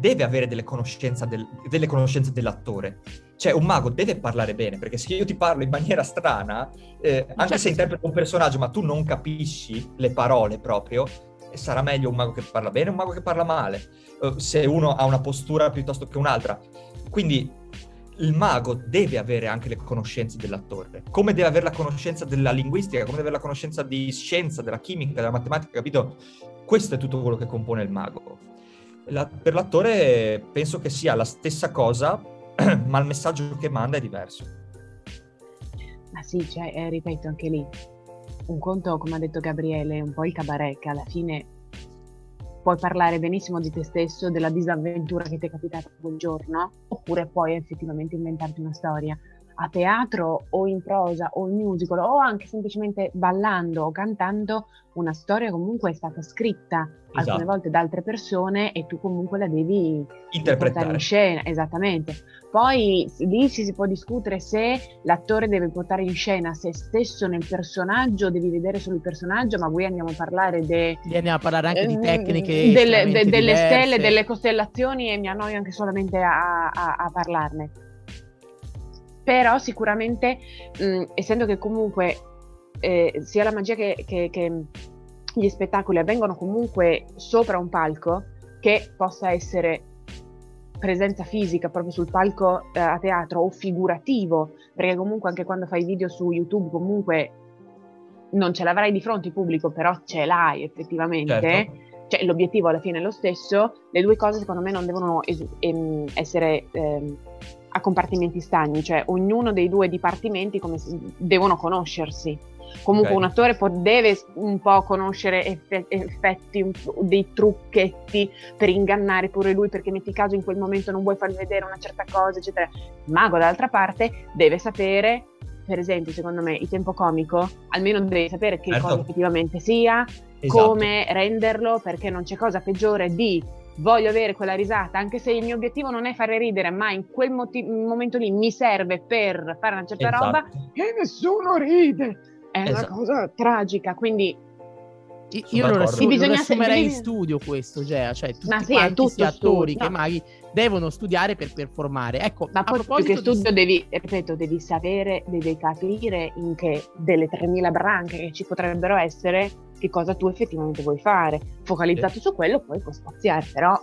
[SPEAKER 7] deve avere delle conoscenze, del- delle conoscenze dell'attore. Cioè un mago deve parlare bene, perché se io ti parlo in maniera strana, eh, anche
[SPEAKER 6] Certo.
[SPEAKER 7] se interpreto un personaggio ma tu non capisci le parole proprio, eh, sarà meglio un mago che parla bene o un mago che parla male, eh, se uno ha una postura piuttosto che un'altra. Quindi il mago deve avere anche le conoscenze dell'attore, come deve avere la conoscenza della linguistica, come deve avere la conoscenza di scienza, della chimica, della matematica, capito? Questo è tutto quello che compone il mago. La- per l'attore penso che sia la stessa cosa, ma il messaggio che manda è diverso.
[SPEAKER 5] Ma sì, cioè, eh, ripeto anche lì, un conto, come ha detto Gabriele, un po' il cabaret, che alla fine puoi parlare benissimo di te stesso, della disavventura che ti è capitata quel giorno, oppure puoi effettivamente inventarti una storia. A teatro o in prosa o in musical o anche semplicemente ballando o cantando, una storia comunque è stata scritta alcune
[SPEAKER 7] Esatto.
[SPEAKER 5] volte da altre persone e tu comunque la devi
[SPEAKER 7] Interpretare.
[SPEAKER 5] in scena, esattamente. Poi lì ci si può discutere se l'attore deve portare in scena se stesso nel personaggio, devi vedere solo il personaggio, ma qui andiamo a parlare de-
[SPEAKER 6] Viene a parlare anche di
[SPEAKER 5] ehm,
[SPEAKER 6] tecniche
[SPEAKER 5] delle, de- delle
[SPEAKER 6] diverse.
[SPEAKER 5] stelle, delle costellazioni e mi annoio anche solamente a, a- a parlarne. Però sicuramente, mh, essendo che comunque eh, sia la magia che, che- che gli spettacoli avvengono comunque sopra un palco, che possa essere presenza fisica proprio sul palco eh, a teatro o figurativo, perché comunque anche quando fai video su YouTube comunque non ce l'avrai di fronte il pubblico, però ce l'hai effettivamente.
[SPEAKER 7] Certo.
[SPEAKER 5] Cioè, l'obiettivo alla fine è lo stesso, le due cose secondo me non devono es- ehm, essere ehm, a compartimenti stagni, cioè ognuno dei due dipartimenti come devono conoscersi. Comunque
[SPEAKER 7] Ok.
[SPEAKER 5] un attore può- deve un po' conoscere effe- effetti, dei trucchetti per ingannare pure lui, perché metti caso in quel momento non vuoi fargli vedere una certa cosa, eccetera. Il mago dall'altra parte deve sapere, per esempio, secondo me, il tempo comico, almeno deve sapere che
[SPEAKER 7] Certo.
[SPEAKER 5] cosa effettivamente sia,
[SPEAKER 7] Esatto.
[SPEAKER 5] come renderlo, perché non c'è cosa peggiore di voglio avere quella risata, anche se il mio obiettivo non è fare ridere, ma in quel moti- momento lì mi serve per fare una certa
[SPEAKER 7] Esatto.
[SPEAKER 5] roba e nessuno ride. È una
[SPEAKER 7] Esatto.
[SPEAKER 5] cosa tragica, quindi
[SPEAKER 6] Io lo,
[SPEAKER 5] Sì, bisogna
[SPEAKER 6] assumerei in studio questo, Gea, cioè tutti
[SPEAKER 5] Ma sì,
[SPEAKER 6] quanti attori
[SPEAKER 5] studio,
[SPEAKER 6] che
[SPEAKER 5] no.
[SPEAKER 6] maghi devono studiare per performare. Ecco,
[SPEAKER 5] Ma
[SPEAKER 6] a
[SPEAKER 5] poi più che
[SPEAKER 6] proposito di-
[SPEAKER 5] studio devi, ripeto, devi sapere, devi capire in che delle 3000 branche che ci potrebbero essere, che cosa tu effettivamente vuoi fare. Focalizzato su quello, poi puoi spaziare, però.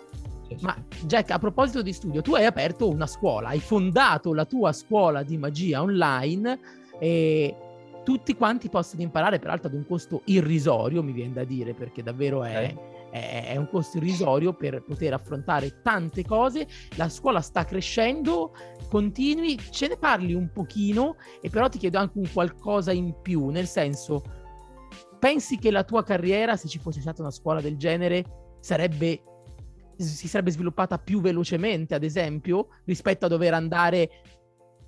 [SPEAKER 6] Ma Jack, a proposito di studio, tu hai aperto una scuola, hai fondato la tua scuola di magia online e tutti quanti possono imparare, peraltro ad un costo irrisorio, mi viene da dire, perché davvero è, è- è un costo irrisorio per poter affrontare tante cose. La scuola sta crescendo, continui, ce ne parli un pochino e però ti chiedo anche un qualcosa in più, nel senso, pensi che la tua carriera, se ci fosse stata una scuola del genere, sarebbe si sarebbe sviluppata più velocemente, ad esempio, rispetto a dover andare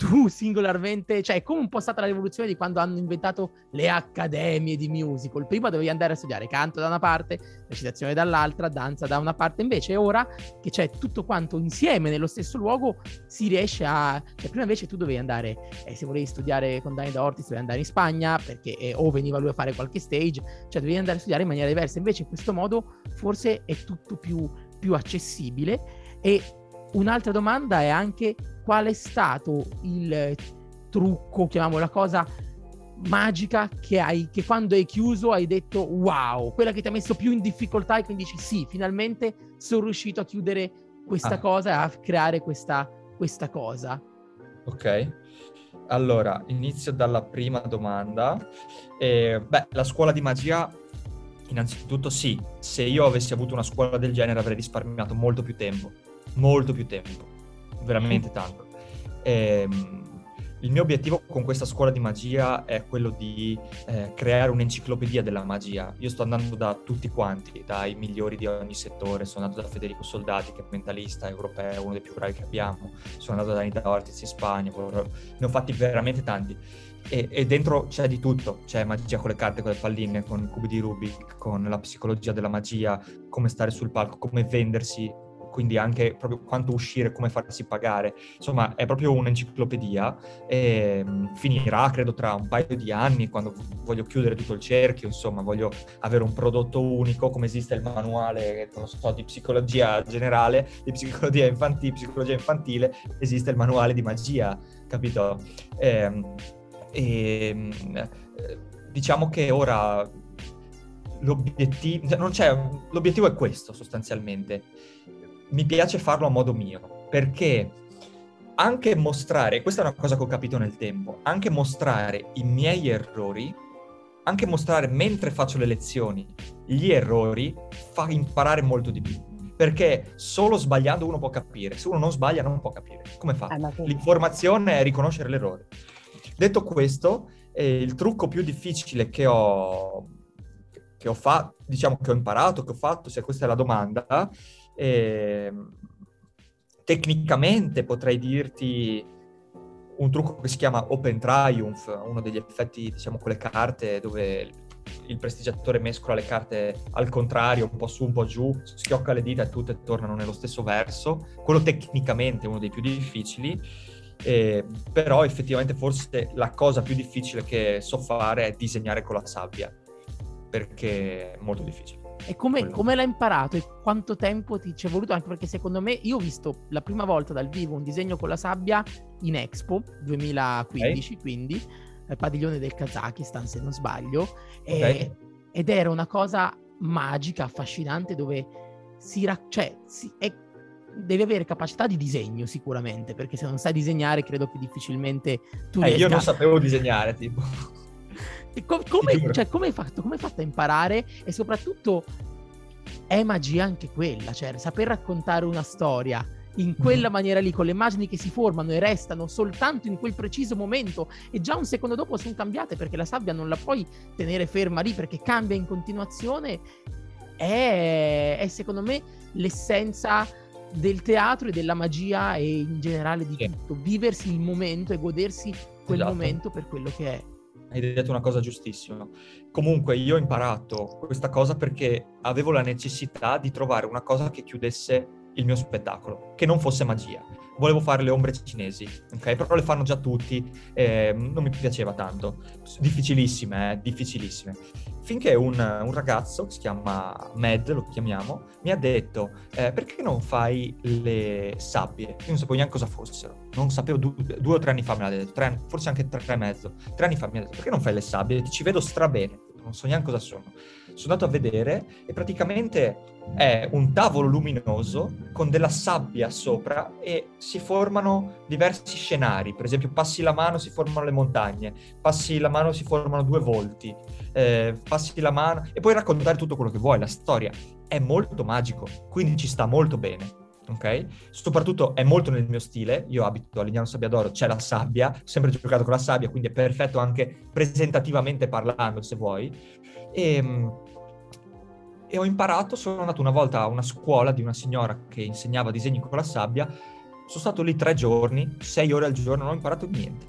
[SPEAKER 6] tu singolarmente, cioè come un po' stata la rivoluzione di quando hanno inventato le accademie di musical. Prima dovevi andare a studiare canto da una parte, recitazione dall'altra, danza da una parte, invece ora che c'è tutto quanto insieme nello stesso luogo si riesce a... Cioè prima invece tu dovevi andare, eh, se volevi studiare con Dani da Ortiz dovevi andare in Spagna perché eh, o veniva lui a fare qualche stage, cioè dovevi andare a studiare in maniera diversa. Invece in questo modo forse è tutto più, più accessibile e un'altra domanda è anche qual è stato il trucco, chiamiamola cosa magica che hai, che quando hai chiuso hai detto wow, quella che ti ha messo più in difficoltà e quindi dici sì, finalmente sono riuscito a chiudere questa ah. cosa e a creare questa, questa cosa.
[SPEAKER 7] Ok. Allora, inizio dalla prima domanda. Eh, beh, la scuola di magia, innanzitutto sì, se io avessi avuto una scuola del genere avrei risparmiato molto più tempo, molto più tempo veramente tanto. E, ehm, il mio obiettivo con questa scuola di magia è quello di eh, creare un'enciclopedia della magia. Io sto andando da tutti quanti, dai migliori di ogni settore. Sono andato da Federico Soldati, che è mentalista europeo, uno dei più bravi che abbiamo. Sono andato da Anita Ortiz in Spagna. Ne ho fatti veramente tanti. E, e, dentro c'è di tutto, c'è magia con le carte, con le palline, con i cubi di Rubik, con la psicologia della magia, come stare sul palco, come vendersi, quindi anche proprio quanto uscire, come farsi pagare. Insomma, è proprio un'enciclopedia e mm, finirà, credo, tra un paio di anni, quando voglio chiudere tutto il cerchio, insomma, voglio avere un prodotto unico, come esiste il manuale, non so, di psicologia generale, di psicologia infantile, psicologia infantile, esiste il manuale di magia, capito? Ehm, e, e, diciamo che ora l'obiettivo, cioè, l'obiettivo è questo sostanzialmente mi piace farlo a modo mio, perché anche mostrare, questa è una cosa che ho capito nel tempo, anche mostrare i miei errori, anche mostrare mentre faccio le lezioni gli errori, fa imparare molto di più. Perché solo sbagliando uno può capire, se uno non sbaglia non può capire. Come fa? Eh, L'informazione è riconoscere l'errore. Detto questo, eh, il trucco più difficile che ho, che ho fatto, diciamo che ho imparato, che ho fatto, se questa è la domanda, e, ehm, tecnicamente potrei dirti un trucco che si chiama Open Triumph, uno degli effetti, diciamo, con le carte dove il prestigiatore mescola le carte al contrario, un po' su, un po' giù, schiocca le dita e tutte tornano nello stesso verso. Quello tecnicamente è uno dei più difficili, eh, però effettivamente forse la cosa più difficile che so fare è disegnare con la sabbia, perché è molto difficile.
[SPEAKER 6] E come, come, l'hai imparato e quanto tempo ti ci è voluto? Anche perché secondo me io ho visto la prima volta dal vivo un disegno con la sabbia in Expo 2015, okay. quindi al padiglione del Kazakistan se non sbaglio, okay. e, ed era una cosa magica, affascinante dove si, ra- cioè, si è, devi avere capacità di disegno sicuramente, perché se non sai disegnare credo che difficilmente tu...
[SPEAKER 7] Eh, io non sapevo disegnare, tipo.
[SPEAKER 6] Com- come, cioè, come, hai fatto? come hai fatto a imparare? E soprattutto è magia anche quella, cioè saper raccontare una storia in quella mhm. maniera lì, con le immagini che si formano e restano soltanto in quel preciso momento e già un secondo dopo sono cambiate perché la sabbia non la puoi tenere ferma lì perché cambia in continuazione, è, è secondo me l'essenza del teatro e della magia e in generale di tutto, viversi il momento e godersi quel esatto. momento per quello che è
[SPEAKER 7] hai detto una cosa giustissima. Comunque io ho imparato questa cosa perché avevo la necessità di trovare una cosa che chiudesse il mio spettacolo, che non fosse magia. Volevo fare le ombre cinesi, ok? Però le fanno già tutti, eh, non mi piaceva tanto. Difficilissime, eh? difficilissime. Finché un, un, ragazzo, che si chiama Mad, lo chiamiamo, mi ha detto, eh, perché non fai le sabbie? Io non sapevo neanche cosa fossero. Non sapevo, du- due o tre anni fa me l'ha detto, tre, forse anche tre e mezzo. Tre anni fa mi ha detto, perché non fai le sabbie? Ti ci vedo strabene, non so neanche cosa sono sono andato a vedere e praticamente è un tavolo luminoso con della sabbia sopra e si formano diversi scenari. Per esempio, passi la mano, si formano le montagne, passi la mano, si formano due volti, eh, passi la mano e puoi raccontare tutto quello che vuoi. La storia è molto magico, quindi ci sta molto bene. Ok? Soprattutto è molto nel mio stile. Io abito a Lignano Sabbiadoro, c'è la sabbia, ho sempre giocato con la sabbia, quindi è perfetto anche presentativamente parlando, se vuoi. E, ehm, e ho imparato, sono andato una volta a una scuola di una signora che insegnava disegni con la sabbia Sono stato lì tre giorni, sei ore al giorno, non ho imparato niente.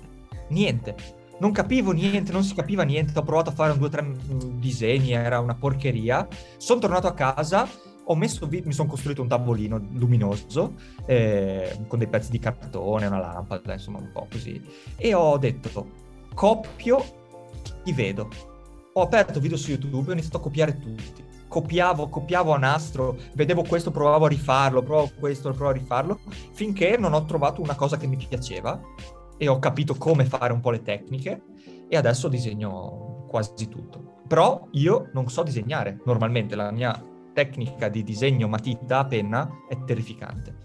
[SPEAKER 7] Niente. Non capivo niente, non si capiva niente. Ho provato a fare un due o tre mm, disegni, era una porcheria. Sono tornato a casa, messo mi sono costruito un tavolino luminoso eh, con dei pezzi di cartone, una lampada, insomma un po' così. E ho detto, copio chi vedo. Ho aperto video su YouTube e ho iniziato a copiare tutti. Copiavo, copiavo a nastro, vedevo questo, provavo a rifarlo, provavo questo, provavo a rifarlo, finché non ho trovato una cosa che mi piaceva e ho capito come fare un po' le tecniche e adesso disegno quasi tutto. Però io non so disegnare normalmente, la mia tecnica di disegno matita a penna è terrificante.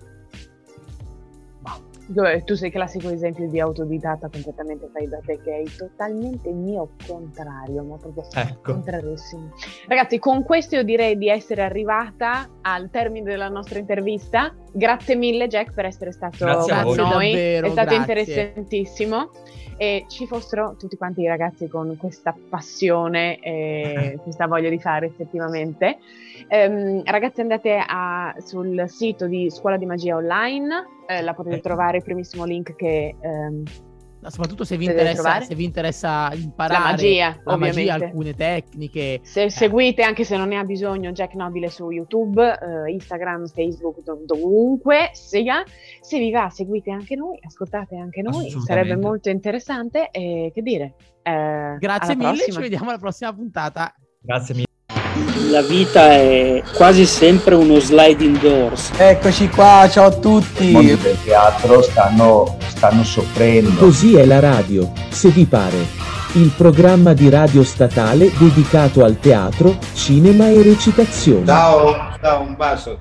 [SPEAKER 5] Dove tu sei il classico esempio di autodidatta completamente fai da te, che è totalmente mio contrario, ma proprio
[SPEAKER 7] Ecco.
[SPEAKER 5] contrarissimo. Ragazzi, con questo io direi di essere arrivata al termine della nostra intervista. Grazie mille, Jack, per essere stato con noi.
[SPEAKER 6] Davvero,
[SPEAKER 5] è stato
[SPEAKER 6] grazie.
[SPEAKER 5] interessantissimo. E ci fossero tutti quanti i ragazzi con questa passione e questa voglia di fare effettivamente. Ehm, ragazzi, andate a- sul sito di Scuola di Magia Online, eh, la potete
[SPEAKER 7] Ecco.
[SPEAKER 5] trovare il primissimo link che ehm,
[SPEAKER 6] soprattutto se vi, interessa, se vi interessa imparare
[SPEAKER 5] la magia,
[SPEAKER 6] la magia,
[SPEAKER 5] ovviamente.
[SPEAKER 6] alcune tecniche.
[SPEAKER 5] Se seguite, anche se non ne ha bisogno, Jack Nobile su YouTube, eh, Instagram, Facebook, dov- dovunque sia. Se vi va, seguite anche noi, ascoltate anche noi, sarebbe molto interessante. E che dire? eh,
[SPEAKER 6] Grazie mille,
[SPEAKER 5] prossima.
[SPEAKER 6] ci vediamo alla prossima puntata.
[SPEAKER 7] Grazie mille.
[SPEAKER 1] La vita è quasi sempre uno sliding doors.
[SPEAKER 2] Eccoci qua, ciao a
[SPEAKER 3] I
[SPEAKER 2] tutti.
[SPEAKER 3] mondi del teatro stanno, stanno soffrendo.
[SPEAKER 4] Così è la radio, se vi pare. Il programma di radio statale dedicato al teatro, cinema e recitazione.
[SPEAKER 8] Ciao, ciao, un bacio.